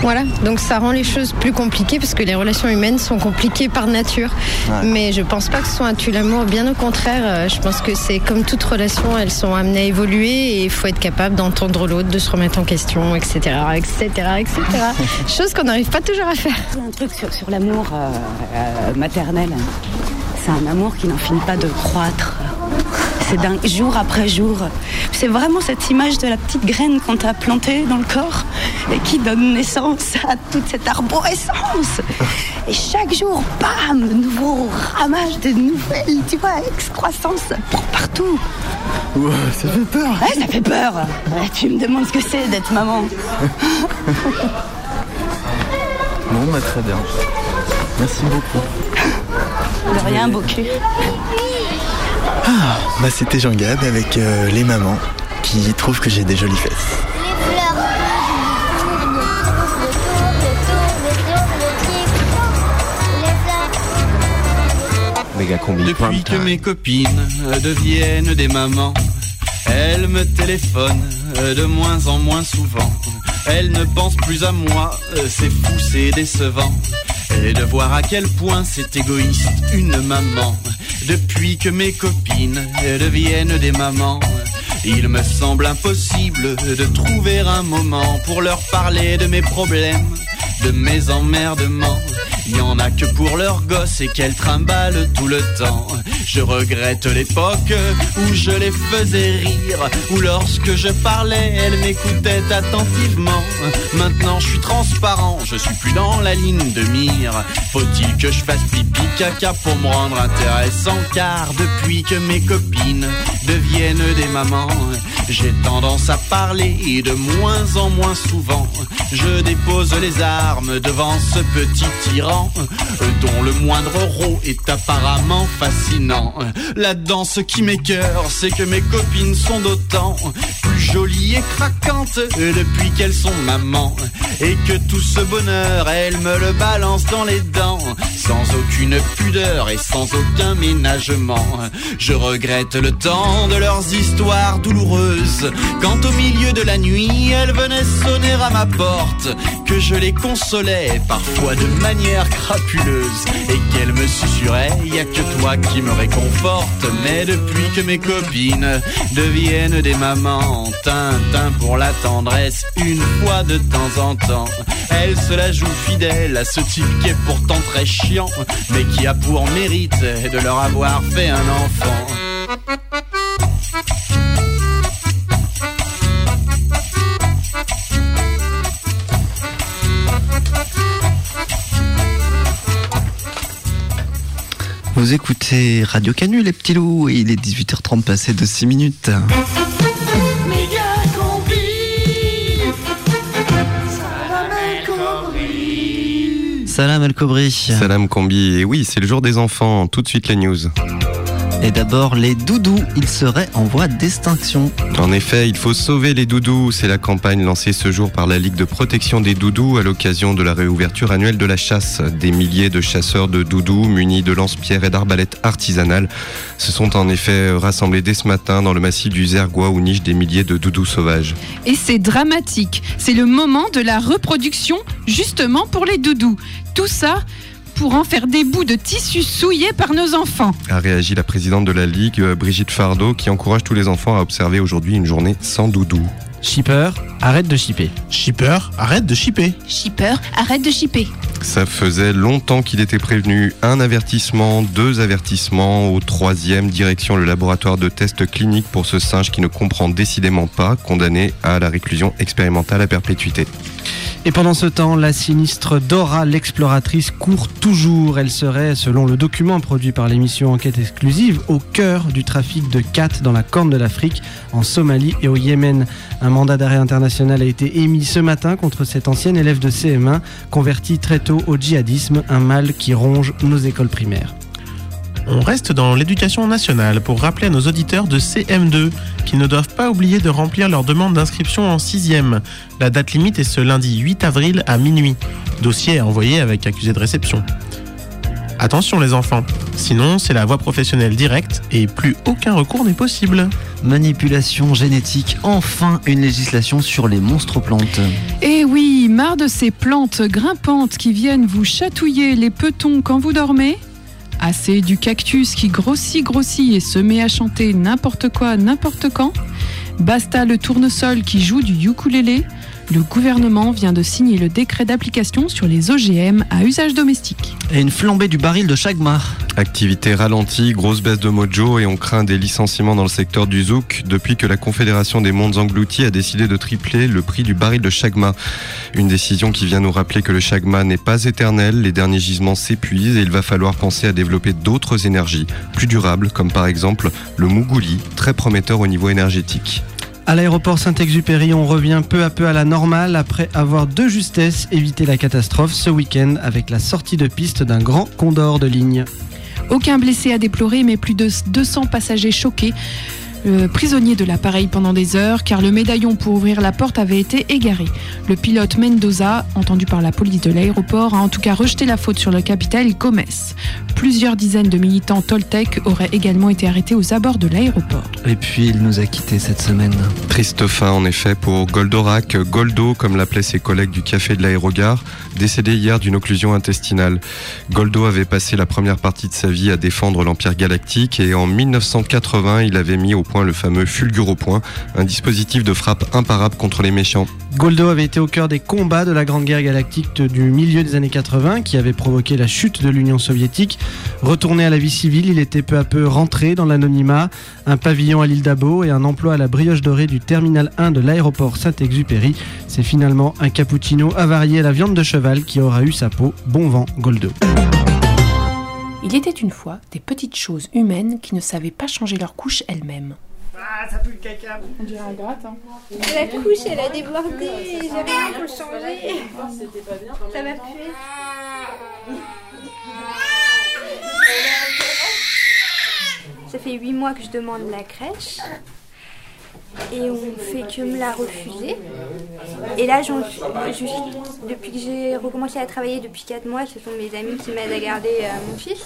Voilà. Donc ça rend les choses plus compliquées parce que les relations humaines sont compliquées par nature. Ouais. Mais je pense pas que ce soit un tue l'amour. Bien au contraire, je pense que c'est comme toute relation, elles sont amenées à évoluer et il faut être capable d'entendre l'autre, de se remettre en question, etc., etc., etc. Chose qu'on n'arrive pas toujours à faire. Un truc sur, sur l'amour euh, euh, maternel. C'est un amour qui n'en finit pas de croître. C'est d'un jour après jour. C'est vraiment cette image de la petite graine qu'on t'a plantée dans le corps et qui donne naissance à toute cette arborescence. Et chaque jour, bam, de nouveaux ramages, de nouvelles, tu vois, excroissances pour partout. Ça fait peur. Ouais, ça fait peur. Ouais, tu me demandes ce que c'est d'être maman. Bon, bah très bien. Merci beaucoup. De rien, beau cul. Ah, bah c'était Jean Gab avec euh, les mamans qui trouvent que j'ai des jolies fesses. Depuis que mes copines euh, deviennent des mamans, elles me téléphonent euh, de moins en moins souvent. Elles ne pensent plus à moi, c'est fou, c'est décevant. Et de voir à quel point c'est égoïste une maman. Depuis que mes copines deviennent des mamans, il me semble impossible de trouver un moment pour leur parler de mes problèmes, de mes emmerdements. Il y en a que pour leurs gosses et qu'elles trimballent tout le temps. Je regrette l'époque où je les faisais rire, où lorsque je parlais, elles m'écoutaient attentivement. Maintenant je suis transparent, je suis plus dans la ligne de mire. Faut-il que je fasse pipi caca pour me rendre intéressant? Car depuis que mes copines deviennent des mamans, J'ai tendance à parler de moins en moins souvent. Je dépose les devant ce petit tyran, dont le moindre rot est apparemment fascinant. La danse qui m'écœure, c'est que mes copines sont d'autant plus jolies et craquantes depuis qu'elles sont mamans. Et que tout ce bonheur, elles me le balancent dans les dents, sans aucune pudeur et sans aucun ménagement. Je regrette le temps de leurs histoires douloureuses, quand au milieu de la nuit, elles venaient sonner à ma porte, que je les parfois de manière crapuleuse, et qu'elles me susurraient, y a que toi qui me réconforte, mais depuis que mes copines deviennent des mamans, Tintin pour la tendresse, une fois de temps en temps, elle se la joue fidèle à ce type qui est pourtant très chiant, mais qui a pour mérite de leur avoir fait un enfant. Vous écoutez Radio Canu, les petits loups, et il est 18h30 passé de 6 minutes. Salam El Kobri. Salam Combi. Et oui, c'est le jour des enfants. Tout de suite les news. Et d'abord, les doudous, ils seraient en voie d'extinction. En effet, il faut sauver les doudous. C'est la campagne lancée ce jour par la Ligue de protection des doudous à l'occasion de la réouverture annuelle de la chasse. Des milliers de chasseurs de doudous munis de lance-pierres et d'arbalètes artisanales se sont en effet rassemblés dès ce matin dans le massif du Zergois où nichent des milliers de doudous sauvages. Et c'est dramatique. C'est le moment de la reproduction, justement pour les doudous. Tout ça pour en faire des bouts de tissu souillés par nos enfants. A réagi la présidente de la Ligue, Brigitte Fardot, qui encourage tous les enfants à observer aujourd'hui une journée sans doudou. Shipper, arrête de shipper. Shipper, arrête de shipper. Shipper, arrête de shipper. Ça faisait longtemps qu'il était prévenu. Un avertissement, deux avertissements. Au troisième, direction le laboratoire de tests cliniques pour ce singe qui ne comprend décidément pas, condamné à la réclusion expérimentale à perpétuité. Et pendant ce temps, la sinistre Dora l'exploratrice court toujours. Elle serait, selon le document produit par l'émission Enquête exclusive, au cœur du trafic de cat dans la Corne de l'Afrique, en Somalie et au Yémen. Un mandat d'arrêt international a été émis ce matin contre cette ancienne élève de CM1, convertie très tôt au djihadisme, un mal qui ronge nos écoles primaires. On reste dans l'éducation nationale pour rappeler à nos auditeurs de CM2 qu'ils ne doivent pas oublier de remplir leur demande d'inscription en 6e. La date limite est ce lundi 8 avril à minuit. Dossier à envoyer avec accusé de réception. Attention les enfants, sinon c'est la voie professionnelle directe et plus aucun recours n'est possible. Manipulation génétique, enfin une législation sur les monstres plantes. Et oui, marre de ces plantes grimpantes qui viennent vous chatouiller les petons quand vous dormez Assez du cactus qui grossit, grossit et se met à chanter n'importe quoi, n'importe quand Basta le tournesol qui joue du ukulélé le gouvernement vient de signer le décret d'application sur les OGM à usage domestique. Et une flambée du baril de Chagmar. Activité ralentie, grosse baisse de mojo et on craint des licenciements dans le secteur du zouk depuis que la Confédération des mondes engloutis a décidé de tripler le prix du baril de Chagma. Une décision qui vient nous rappeler que le Chagma n'est pas éternel, les derniers gisements s'épuisent et il va falloir penser à développer d'autres énergies plus durables comme par exemple le Mougouli, très prometteur au niveau énergétique. À l'aéroport Saint-Exupéry, on revient peu à peu à la normale après avoir de justesse évité la catastrophe ce week-end avec la sortie de piste d'un grand condor de ligne. Aucun blessé à déplorer, mais plus de 200 passagers choqués. Euh, prisonnier de l'appareil pendant des heures car le médaillon pour ouvrir la porte avait été égaré. Le pilote Mendoza, entendu par la police de l'aéroport, a en tout cas rejeté la faute sur le capitaine Gomes. Plusieurs dizaines de militants Toltec auraient également été arrêtés aux abords de l'aéroport. Et puis il nous a quittés cette semaine. Triste fin en effet pour Goldorak, Goldo comme l'appelaient ses collègues du café de l'aérogare, décédé hier d'une occlusion intestinale. Goldo avait passé la première partie de sa vie à défendre l'Empire galactique et en 1980 il avait mis au le fameux Fulguropoint, un dispositif de frappe imparable contre les méchants. Goldo avait été au cœur des combats de la Grande Guerre galactique du milieu des années 80 qui avait provoqué la chute de l'Union soviétique. Retourné à la vie civile, il était peu à peu rentré dans l'anonymat, un pavillon à l'île d'Abo et un emploi à la brioche dorée du terminal 1 de l'aéroport Saint-Exupéry. C'est finalement un cappuccino avarié à la viande de cheval qui aura eu sa peau. Bon vent, Goldo. Il était une fois des petites choses humaines qui ne savaient pas changer leur couche elles-mêmes. Ah, ça pue le caca. On dirait un gratte. Hein. La couche, elle a débordé. J'avais rien pour le changer. Ça va puer. Ça fait 8 mois que je demande la crèche. Et on fait que me la refuser. Et là, je suis- depuis que j'ai recommencé à travailler depuis 4 mois, ce sont mes amis qui m'aident à garder euh, mon fils.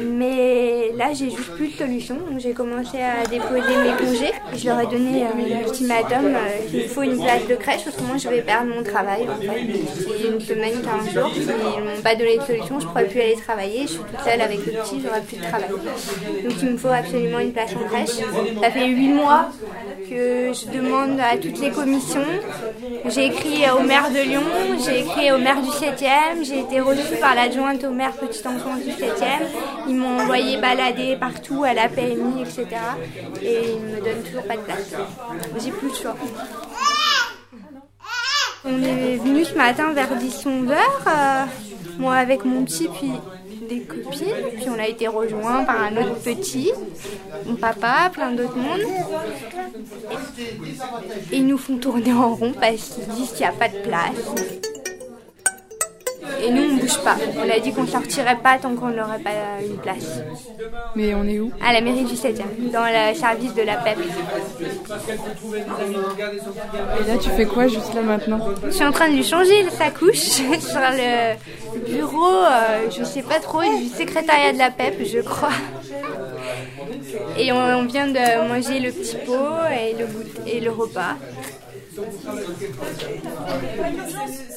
Mais là, j'ai juste plus de solution. Donc, j'ai commencé à déposer mes congés. Je leur ai donné euh, un ultimatum euh, me faut une place de crèche, autrement je vais perdre mon travail. C'est une semaine, 15 jours. S'ils ne m'ont pas donné de solution, je ne pourrais plus aller travailler. Je suis toute seule avec le petit, j'aurai plus de travail. Donc il me faut absolument une place en crèche. Ça fait 8 mois que je demande à toutes les commissions. J'ai écrit au maire de Lyon, j'ai écrit au maire du 7e, j'ai été reçue par l'adjointe au maire Petite Enfance du 7e. Ils m'ont envoyé balader partout à la PMI, etc. Et ils ne me donnent toujours pas de place. J'ai plus de choix. On est venu ce matin vers 10-11 heures, euh, moi avec mon petit puis des copines, puis on a été rejoint par un autre petit, mon papa, plein d'autres monde. Et ils nous font tourner en rond parce qu'ils disent qu'il n'y a pas de place. Et nous, on bouge pas. On a dit qu'on sortirait pas tant qu'on n'aurait pas une place. Mais on est où? À la mairie du 7e, dans le service de la PEP. Et là, tu fais quoi juste là maintenant? Je suis en train de lui changer sa couche sur le bureau, euh, je sais pas trop, du secrétariat de la PEP, je crois. Et on, on vient de manger le petit pot et le, goût- et le repas.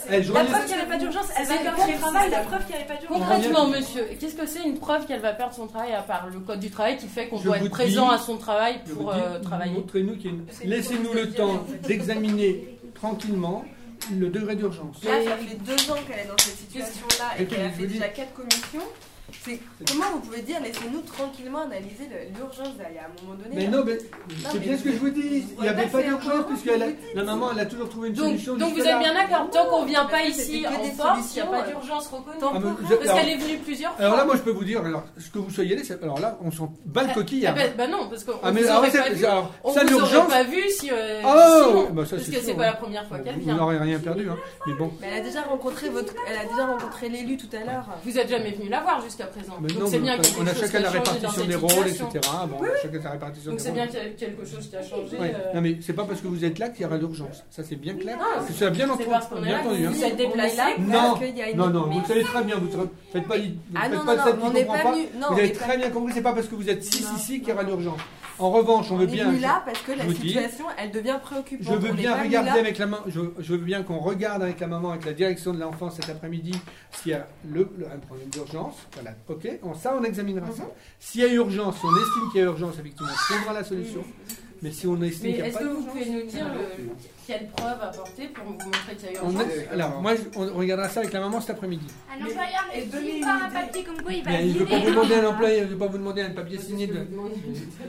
La preuve qu'il n'y avait pas d'urgence, elle va perdre son travail, la preuve qu'il n'y avait pas d'urgence. Concrètement, monsieur, qu'est-ce que c'est une preuve qu'elle va perdre son travail à part le code du travail qui fait qu'on doit être présent dis- à son travail pour euh, travailler Montrez-nous qu'il y a une- Laissez-nous le temps d'examiner tranquillement le degré d'urgence. Là, ça fait deux ans qu'elle est dans cette situation-là et qu'elle a fait déjà quatre commissions. Comment vous pouvez dire laissez-nous tranquillement analyser l'urgence d'aller à un moment donné. Mais non, mais c'est bien ce que je vous dis. Il n'y avait pas d'urgence puisque vous vous la maman elle a toujours trouvé une solution. donc vous êtes bien d'accord, tant qu'on vient pas ici en des force, il n'y a pas euh, d'urgence reconnue. Ah, vous- Parce qu'elle est venue plusieurs fois. Alors là, moi, je peux vous dire, alors, ce que vous soyez allé, c'est- alors là, on s'en bat le coquille. Ah ben, bah non, parce qu'on Ah, mais vous aurait pas vu. vous si. euh, Oh, bah, parce c'est que c'est pas hein. la première fois qu'elle Vous vient. n'aurez rien perdu, hein. Mais bon. Elle a déjà rencontré votre, elle a déjà rencontré l'élu tout à l'heure. Vous êtes jamais venu la voir jusqu'à présent. Mais Donc non, c'est mais bien on- a chose chacun la répartition des rôles, etc. Bon, on a chacun sa répartition Donc c'est bien qu'il y a quelque chose qui a changé. Ouais. euh, Non mais c'est pas parce que vous êtes là qu'il y aura l'urgence. Ça c'est bien clair. Non, C'est ça bien entendu. parce qu'on est bien là que entendu, vous hein. êtes déplacé Non, parce qu'il y a une- non, non, vous savez très bien. Vous ne faites pas, vous Ah faites non, pas Vous avez très bien compris. C'est pas parce que vous êtes 6 ici qu'il y aura l'urgence. En revanche, on veut est bien. venu là parce que la dis, situation, elle devient préoccupante. Je veux On bien pas venu regarder là- avec la main. Je, je veux bien qu'on regarde avec la maman, avec la direction de l'enfant cet après-midi, s'il y a le, le- un problème d'urgence. Voilà, ok. On- ça, on examinera ça. Mhm. S'il y a urgence, si on estime qu'il y a urgence, effectivement, on trouvera la solution. Mais si on estime Mais qu'il n'y a est-ce que vous pouvez nous dire le- quelle preuve apporter pour vous montrer qu'il y a on urgence est- alors, moi, je- on regardera ça avec la maman cet après-midi. Un employeur ne signe pas un papier comme quoi il va je ne veux pas vous demander un employé, je ne veux pas vous demander un papier signé de. Donc-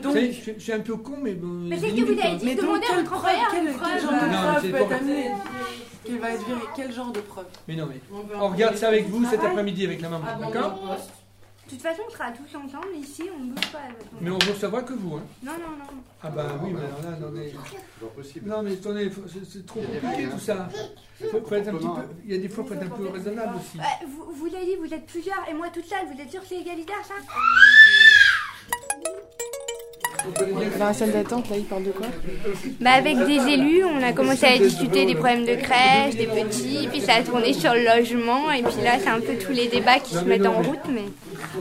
Vous savez, je, je suis un peu con, mais. bon, Mais c'est ce que vous avez dit, demandez à quelle votre employeur quel, une quel preuve. genre de Non, preuve c'est peut pour- être amené Qu'il va être viré Quel genre de preuve Mais non, mais. On veut On regarde ça avec vous cet après-midi avec la maman, Ah d'accord. De toute façon, on sera tous ensemble ici, on ne bouge pas. Mais on ne recevra que vous, hein. Non, non, non. Ah bah oui, mais alors là, attendez. Non mais attendez, c'est trop compliqué tout ça. Faut, faut être un petit peu, il y a des fois, faut être un peu raisonnable aussi. Vous, vous l'avez dit, vous êtes plusieurs et moi toute seule, vous êtes sûr que c'est égalitaire ça Dans la salle d'attente, là, il parle de quoi? Bah avec des élus, on a commencé à discuter des problèmes de crèche, des petits, puis ça a tourné sur le logement, et puis là c'est un peu tous les débats qui se mettent en route, mais...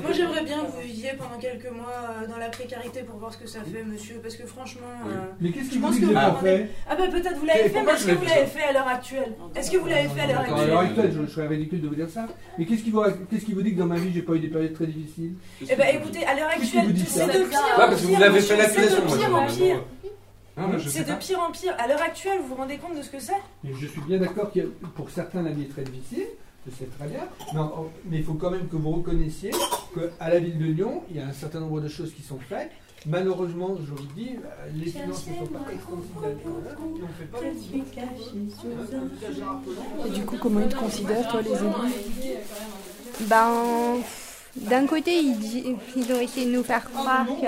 Moi j'aimerais bien que vous viviez pendant quelques mois euh, dans la précarité pour voir ce que ça fait, monsieur, parce que franchement. euh, Mais qu'est-ce qui vous que vous rendez- fait Ah bah peut-être vous l'avez fait, mais est-ce que vous l'avez fait à l'heure actuelle Est-ce que vous l'avez fait à l'heure Attends, à l'heure actuelle actuelle, je, je serais ridicule de vous dire ça. Mais qu'est-ce qui vous, qu'est-ce qui vous dit que dans ma vie, j'ai pas eu des périodes très difficiles Eh ben écoutez, à l'heure actuelle, c'est de pire en que vous pire, l'avez fait l'accusation, C'est de pire en pire. Hein, pire pire. À l'heure actuelle, vous vous rendez compte de ce que c'est je suis bien d'accord que pour certains, la vie est très difficile. Je sais très bien. Mais, en- mais il faut quand même que vous reconnaissiez qu'à la ville de Lyon, il y a un certain nombre de choses qui sont faites. Malheureusement, je vous dis, euh, les finances ne sont pas extensibles. On fait pas Et du coup, comment ils te considèrent, toi, les élus Ben... D'un côté, ils, ont essayé de nous faire croire que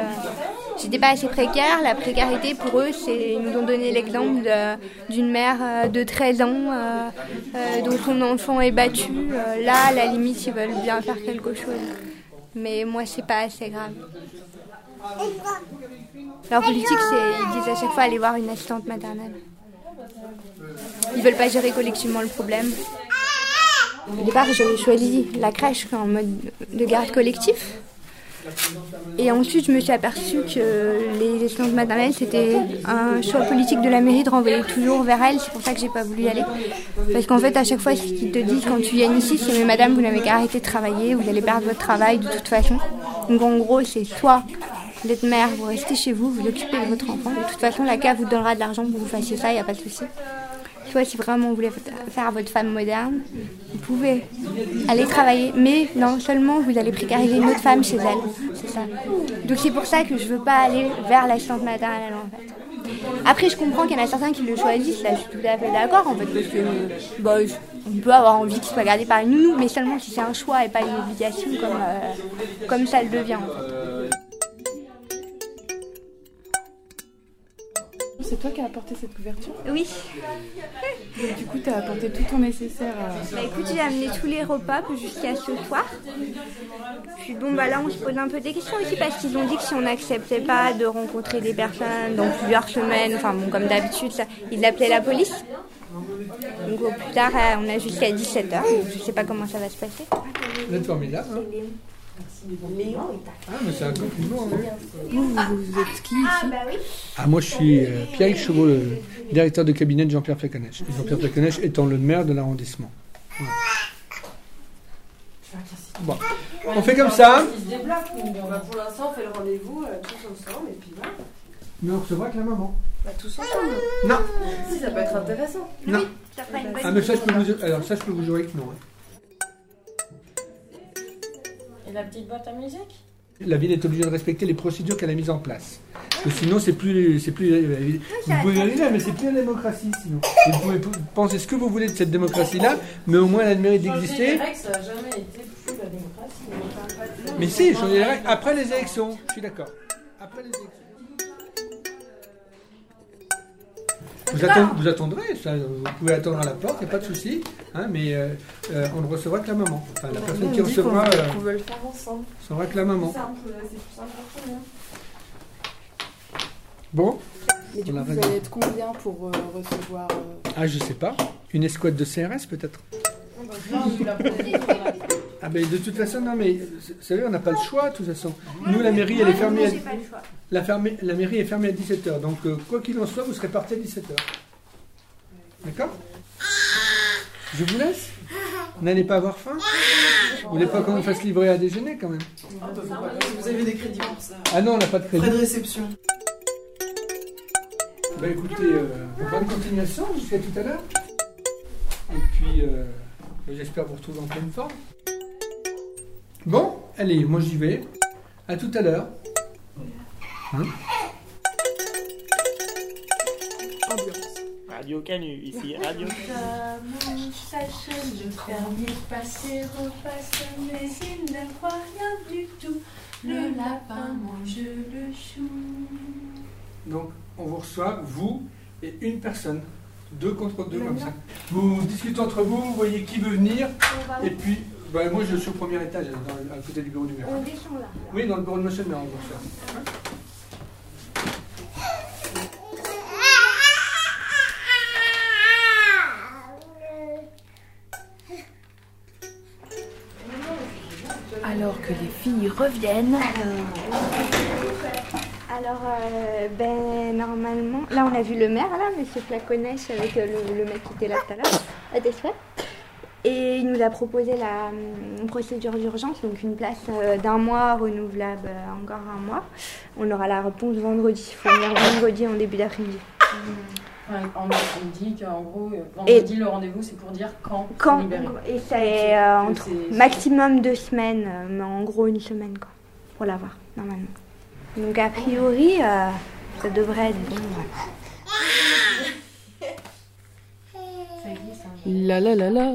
j'étais pas assez précaire. La précarité, pour eux, c'est ils nous ont donné l'exemple d'une mère euh, de 13 ans euh, euh, dont son enfant est battu. Là, à la limite, ils veulent bien faire quelque chose. Mais moi, c'est pas assez grave. Leur politique, c'est ils disent à chaque fois aller voir une assistante maternelle. Ils veulent pas gérer collectivement le problème. Au départ, j'avais choisi la crèche en mode de garde collectif. Et ensuite, je me suis aperçue que les assistantes maternelles, c'était un choix politique de la mairie de renvoyer toujours vers elles. C'est pour ça que j'ai pas voulu y aller. Parce qu'en fait, à chaque fois, ce qu'ils te disent quand tu viens ici, c'est Mais madame, vous n'avez qu'à arrêter de travailler, vous allez perdre votre travail de toute façon. Donc en gros, c'est soit vous mère, vous restez chez vous, vous occupez de votre enfant. De toute façon, la CAF vous donnera de l'argent pour que vous fassiez ça, il n'y a pas de souci. Si vraiment vous voulez faire votre femme moderne, vous pouvez aller travailler. Mais non seulement vous allez précariser une autre femme chez elle. C'est ça. Donc c'est pour ça que je veux pas aller vers l'assistante maternelle en fait. Après, je comprends qu'il y en a certains qui le choisissent, là, je suis tout à fait d'accord, en fait, parce que bah, on peut avoir envie qu'il soit gardé par une nounou, mais seulement si c'est un choix et pas une obligation, comme, euh, comme ça le devient. En fait. C'est toi qui as apporté cette couverture Oui. Donc, du coup, tu as apporté tout ton nécessaire. à- Bah écoute, j'ai amené tous les repas jusqu'à ce soir. Puis bon, bah là, on se pose un peu des questions aussi parce qu'ils ont dit que si on n'acceptait pas de rencontrer des personnes dans plusieurs semaines, enfin bon, comme d'habitude, ça, ils appelaient la police. Donc au plus tard, euh, on a jusqu'à 17h. Je sais pas comment ça va se passer. Vous êtes formidable. Hein ah, mais c'est un compliment. hein. Vous, vous êtes qui ici Ah, moi, je suis euh, Pierre Chevaux, le directeur de cabinet de Jean-Pierre Flecanèche. Et Jean-Pierre Flecanèche étant le maire de l'arrondissement. Voilà. Bon, on fait comme ça. Se pour l'instant, on fait le rendez-vous euh, tous ensemble et puis voilà. Mais on recevra que la maman. Bah, tous ensemble. Non. Si, ça peut être intéressant. Non. Ça fera une bonne Ah, mais ça, je peux vous, alors, ça, je peux vous jurer que non. hein. Et la petite boîte à musique La ville est obligée de respecter les procédures qu'elle a mises en place. Parce que sinon, c'est plus, c'est plus. Vous pouvez y arriver, mais c'est plus la démocratie. Sinon, Et vous pouvez penser ce que vous voulez de cette démocratie-là, mais au moins elle a le mérite d'exister. les règles, ça n'a jamais été fou la démocratie. Mais si, changer les règles après les élections. Je suis d'accord. Après les élections. Vous, attend- vous attendrez, ça, vous pouvez attendre à la porte, il n'y a pas de souci, hein, mais euh, euh, on ne recevra que la maman. Enfin, la personne On qui recevra euh, qu'on veut le faire ensemble. recevra que la maman. C'est plus simple pour tout. Bon Et du On coup, vous allez être combien pour euh, recevoir euh, Ah, je sais pas. Une escouade de CRS peut-être? Ah ben de toute façon, non mais vous savez, on n'a pas le choix de toute façon. Nous, la mairie, elle est fermée à... J'ai pas le choix. La, fermée- la mairie est fermée à 17h, donc euh, quoi qu'il en soit, vous serez parti à 17h. D'accord? Je vous laisse? Vous n'allez pas avoir faim? Vous voulez pas qu'on vous fasse livrer à déjeuner quand même? Vous avez des crédits pour ça. Ah non, on n'a pas de crédit. Frais de réception. Bah écoutez, euh, bonne continuation jusqu'à tout à l'heure. Et puis, euh, j'espère vous retrouver en pleine forme. Bon, allez, moi j'y vais. À tout à l'heure. Hein Radio Canu, ici Radio Sache le fermier passer, repasse, mais il ne voit rien du tout. Le lapin mange le chou. Donc, on vous reçoit, vous et une personne. Deux contre deux comme ça. Vous discutez entre vous, vous voyez qui veut venir. Et puis, bah, moi je suis au premier étage, dans- à côté du bureau du maire. On descend là. Oui, dans le bureau de monsieur le maire, on vous reçoit. Alors que les filles reviennent. Alors, euh, ben, normalement, là, on a vu le maire, là, monsieur Flaconèche, avec euh, le, le mec qui était là tout à l'heure. Et il nous a proposé la hum, procédure d'urgence, donc une place euh, d'un mois renouvelable euh, encore un mois. On aura la réponse vendredi. Il faut venir vendredi en début d'après-midi. Ouais, on, on dit qu'en gros, euh, vendredi, le rendez-vous, c'est pour dire quand, Quand. Et c'est euh, entre c'est- maximum deux semaines, euh, mais en gros une semaine, quoi, pour l'avoir, normalement. Donc a priori, euh, ça devrait être bon. ouais. La la la la.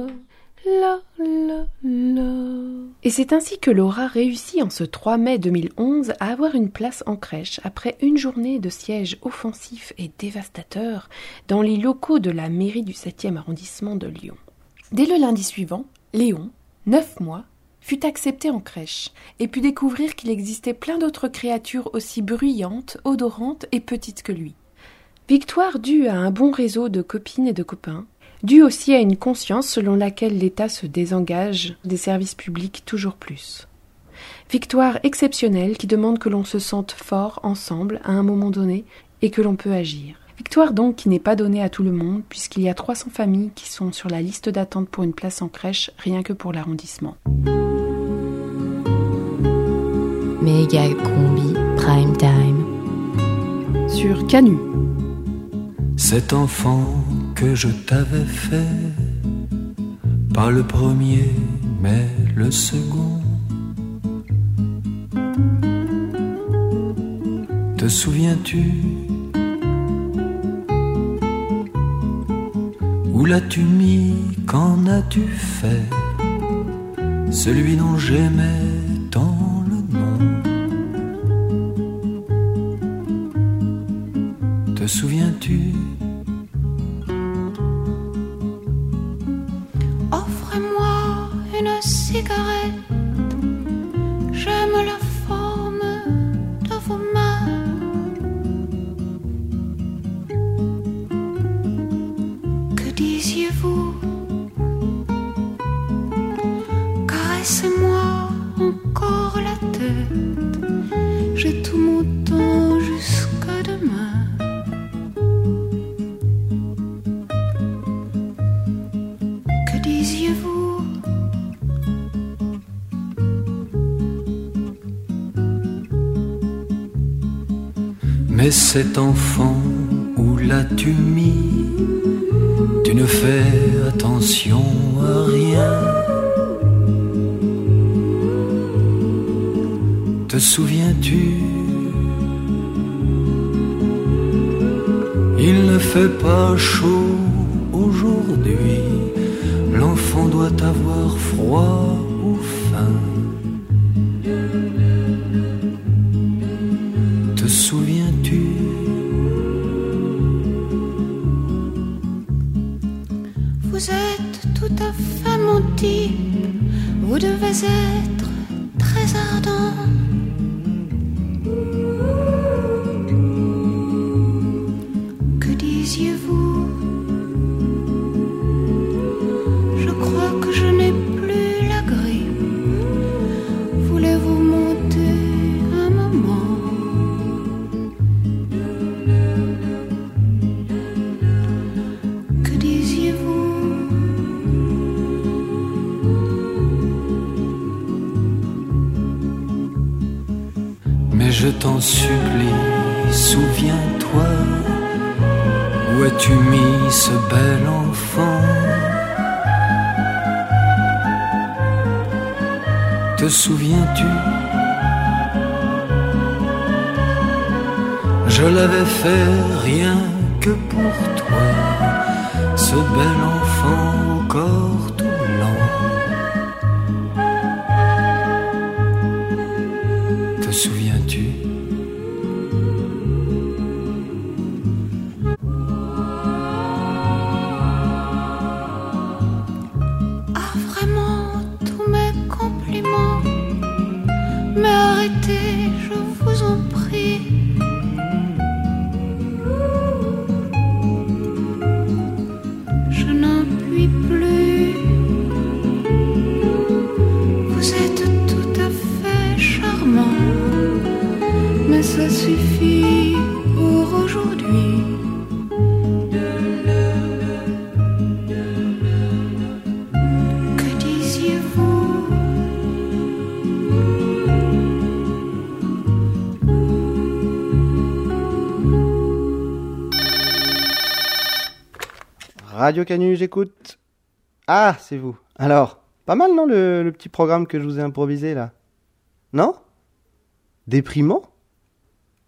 Et c'est ainsi que Laura réussit en ce 3 mai 2011 à avoir une place en crèche après une journée de siège offensif et dévastateur dans les locaux de la mairie du 7e arrondissement de Lyon. Dès le lundi suivant, Léon, 9 mois, fut accepté en crèche et put découvrir qu'il existait plein d'autres créatures aussi bruyantes, odorantes et petites que lui. Victoire due à un bon réseau de copines et de copains, due aussi à une conscience selon laquelle l'État se désengage des services publics toujours plus. Victoire exceptionnelle qui demande que l'on se sente fort ensemble à un moment donné et que l'on peut agir. Victoire donc qui n'est pas donnée à tout le monde puisqu'il y a 300 familles qui sont sur la liste d'attente pour une place en crèche rien que pour l'arrondissement. Méga combi prime time. Sur Canu. Cet enfant que je t'avais fait, pas le premier, mais le second. Te souviens-tu? Où l'as-tu mis? Qu'en as-tu fait? Celui dont j'aimais tant le nom. Te souviens-tu? Caressez-moi encore la tête. J'ai tout mon temps jusqu'à demain. Que disiez-vous? Mais cet enfant, où l'as-tu mis? Tu ne fais attention Te souviens-tu? Il ne fait pas chaud aujourd'hui. L'enfant doit avoir froid Je l'avais fait rien que pour toi, ce bel enfant encore tout blanc. Te souviens-tu Radio Canu, j'écoute. Ah, c'est vous. Alors, pas mal, non, le, le petit programme que je vous ai improvisé, là? Non? Déprimant?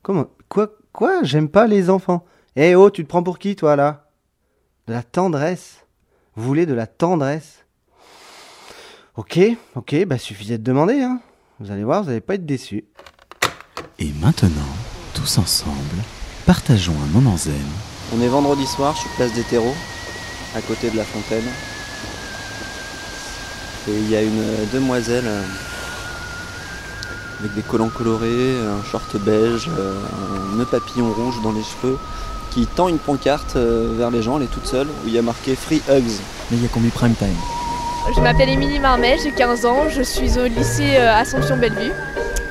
Comment Quoi Quoi? J'aime pas les enfants. Eh oh, tu te prends pour qui, toi, là? De la tendresse Vous voulez de la tendresse? Ok, ok, bah suffisait de demander, hein. Vous allez voir, vous n'allez pas être déçus. Et maintenant, tous ensemble, partageons un moment zen. On est vendredi soir, je suis place des terreaux, à côté de la fontaine. Et il y a une demoiselle euh, avec des collants colorés, un short beige, euh, un nœud papillon rouge dans les cheveux, qui tend une pancarte euh, vers les gens, elle est toute seule, où il y a marqué Free Hugs. Mais il y a combien prime time? Je m'appelle Émilie Marmet, j'ai 15 ans, je suis au lycée Assomption Bellevue,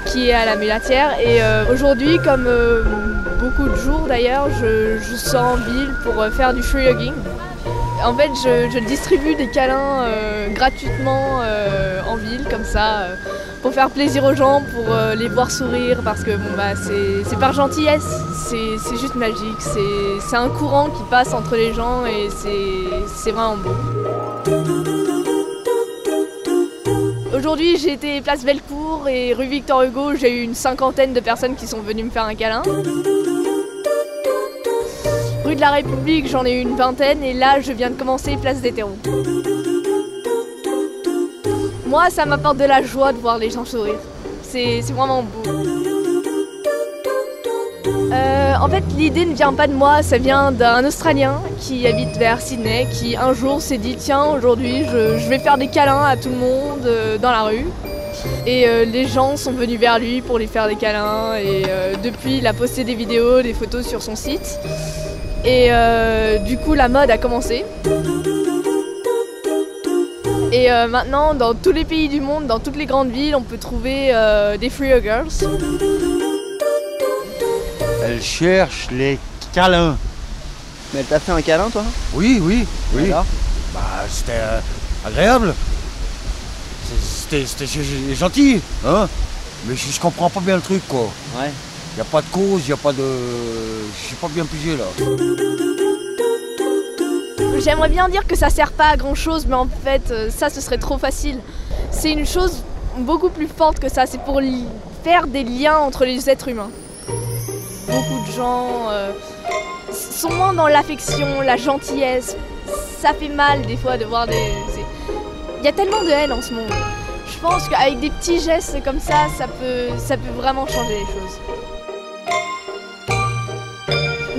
qui est à la Mulatière. Et aujourd'hui, comme beaucoup de jours d'ailleurs, je, je sors en ville pour faire du free hugging. En fait, je, distribue des câlins euh, gratuitement euh, en ville, comme ça, euh, pour faire plaisir aux gens, pour les voir sourire, parce que bon, bah, c'est par gentillesse, c'est juste magique, c'est un courant qui passe entre les gens et c'est c'est vraiment beau. Aujourd'hui, j'ai été place Bellecour et rue Victor Hugo, j'ai eu une cinquantaine de personnes qui sont venues me faire un câlin. De la République, j'en ai eu une vingtaine et là, je viens de commencer place des terreaux. Moi, ça m'apporte de la joie de voir les gens sourire. C'est vraiment beau. Euh, en fait, l'idée ne vient pas de moi, ça vient d'un Australien qui habite vers Sydney, qui un jour s'est dit tiens, aujourd'hui je, vais faire des câlins à tout le monde euh, dans la rue. Et euh, les gens sont venus vers lui pour lui faire des câlins. Et depuis, il a posté des vidéos, des photos sur son site. Et euh, du coup, la mode a commencé. Et euh, maintenant, dans tous les pays du monde, dans toutes les grandes villes, on peut trouver euh, des free huggers. Elle cherche les câlins. Mais elle t'a fait un câlin, toi? Oui, oui, oui. Alors? Bah, c'était euh, agréable. C'était gentil, hein Mais je, je comprends pas bien le truc, quoi. Ouais. Y a pas de cause, y a pas de... J'ai pas bien pigé, là. J'aimerais bien dire que ça sert pas à grand chose, mais en fait, euh, ça ce serait trop facile. C'est une chose beaucoup plus forte que ça, c'est pour faire des liens entre les êtres humains. Beaucoup de gens euh, sont moins dans l'affection, la gentillesse. Ça fait mal des fois de voir des. Il y a tellement de haine en ce monde. Je pense qu'avec des petits gestes comme ça, ça peut, ça peut vraiment changer les choses.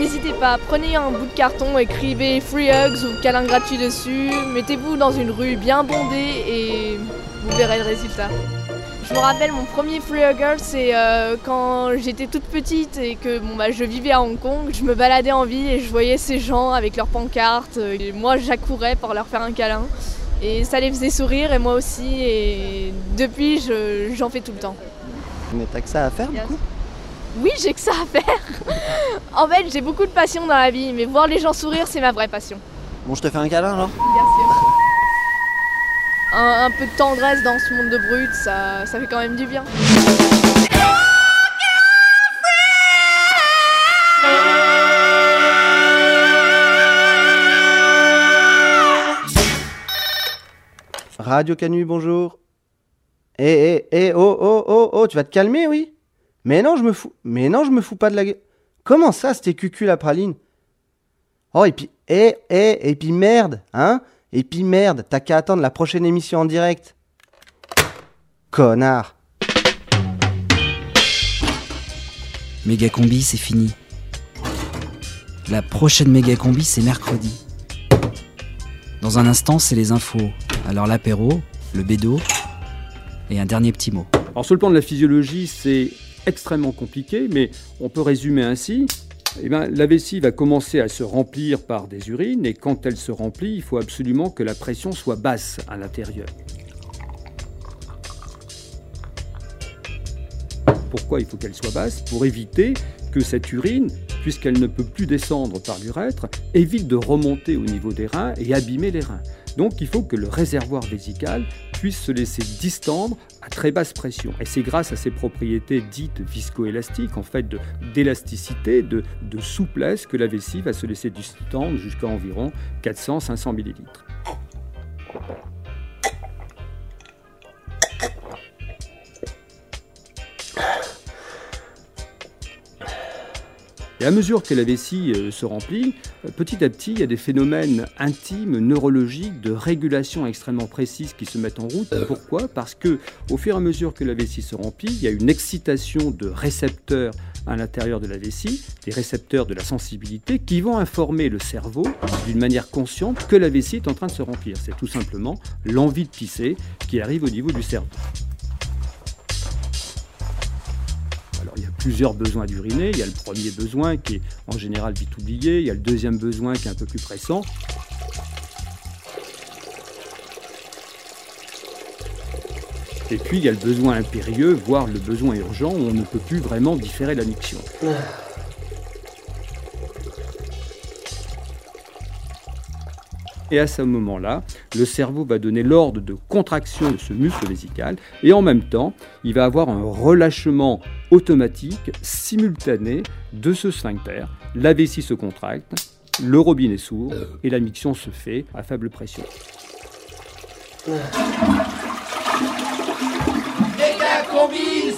N'hésitez pas, prenez un bout de carton, écrivez free hugs ou câlin gratuit dessus, mettez-vous dans une rue bien bondée et vous verrez le résultat. Je me rappelle mon premier free hugger, c'est euh, quand j'étais toute petite et que bon, bah, je vivais à Hong Kong. Je me baladais en ville et je voyais ces gens avec leurs pancartes. Et moi, j'accourais pour leur faire un câlin. Et ça les faisait sourire et moi aussi. Et depuis, je- j'en fais tout le temps. Mais t'as que ça à faire, du coup? Oui, j'ai que ça à faire. en fait, j'ai beaucoup de passion dans la vie, mais voir les gens sourire, c'est ma vraie passion. Bon, je te fais un câlin, alors Bien sûr. Un, un peu de tendresse dans ce monde de brut, ça, ça fait quand même du bien. Radio Canu, bonjour. Eh, eh, eh, oh, oh, oh, oh, tu vas te calmer, oui? Mais non, je me fous. Mais non, je me fous pas de la gueule. Comment ça, c'était cucu la praline? Oh, et puis, eh, eh, et puis merde, hein? Et puis merde, t'as qu'à attendre la prochaine émission en direct. Connard. Méga combi, c'est fini. La prochaine méga combi, c'est mercredi. Dans un instant, c'est les infos. Alors l'apéro, le bédo et un dernier petit mot. Alors sur le plan de la physiologie, c'est extrêmement compliqué, mais on peut résumer ainsi. Eh ben, la vessie va commencer à se remplir par des urines, et quand elle se remplit, il faut absolument que la pression soit basse à l'intérieur. Pourquoi il faut qu'elle soit basse? Pour éviter que cette urine, puisqu'elle ne peut plus descendre par l'urètre, évite de remonter au niveau des reins et abîmer les reins. Donc il faut que le réservoir vésical puisse se laisser distendre à très basse pression. Et c'est grâce à ces propriétés dites viscoélastiques, en fait d'élasticité, de, de souplesse, que la vessie va se laisser distendre jusqu'à environ 400-500 millilitres. Et à mesure que la vessie euh, se remplit, euh, petit à petit, il y a des phénomènes intimes, neurologiques, de régulation extrêmement précises qui se mettent en route. Pourquoi? Parce que au fur et à mesure que la vessie se remplit, il y a une excitation de récepteurs à l'intérieur de la vessie, des récepteurs de la sensibilité, qui vont informer le cerveau d'une manière consciente que la vessie est en train de se remplir. C'est tout simplement l'envie de pisser qui arrive au niveau du cerveau. Plusieurs besoins d'uriner. Il y a le premier besoin qui est en général vite oublié. Il y a le deuxième besoin qui est un peu plus pressant. Et puis il y a le besoin impérieux, voire le besoin urgent, où on ne peut plus vraiment différer la. Et à ce moment-là, le cerveau va donner l'ordre de contraction de ce muscle vésical et en même temps, il va avoir un relâchement automatique, simultané de ce sphincter. La vessie se contracte, le robinet s'ouvre et la miction se fait à faible pression. Méga combi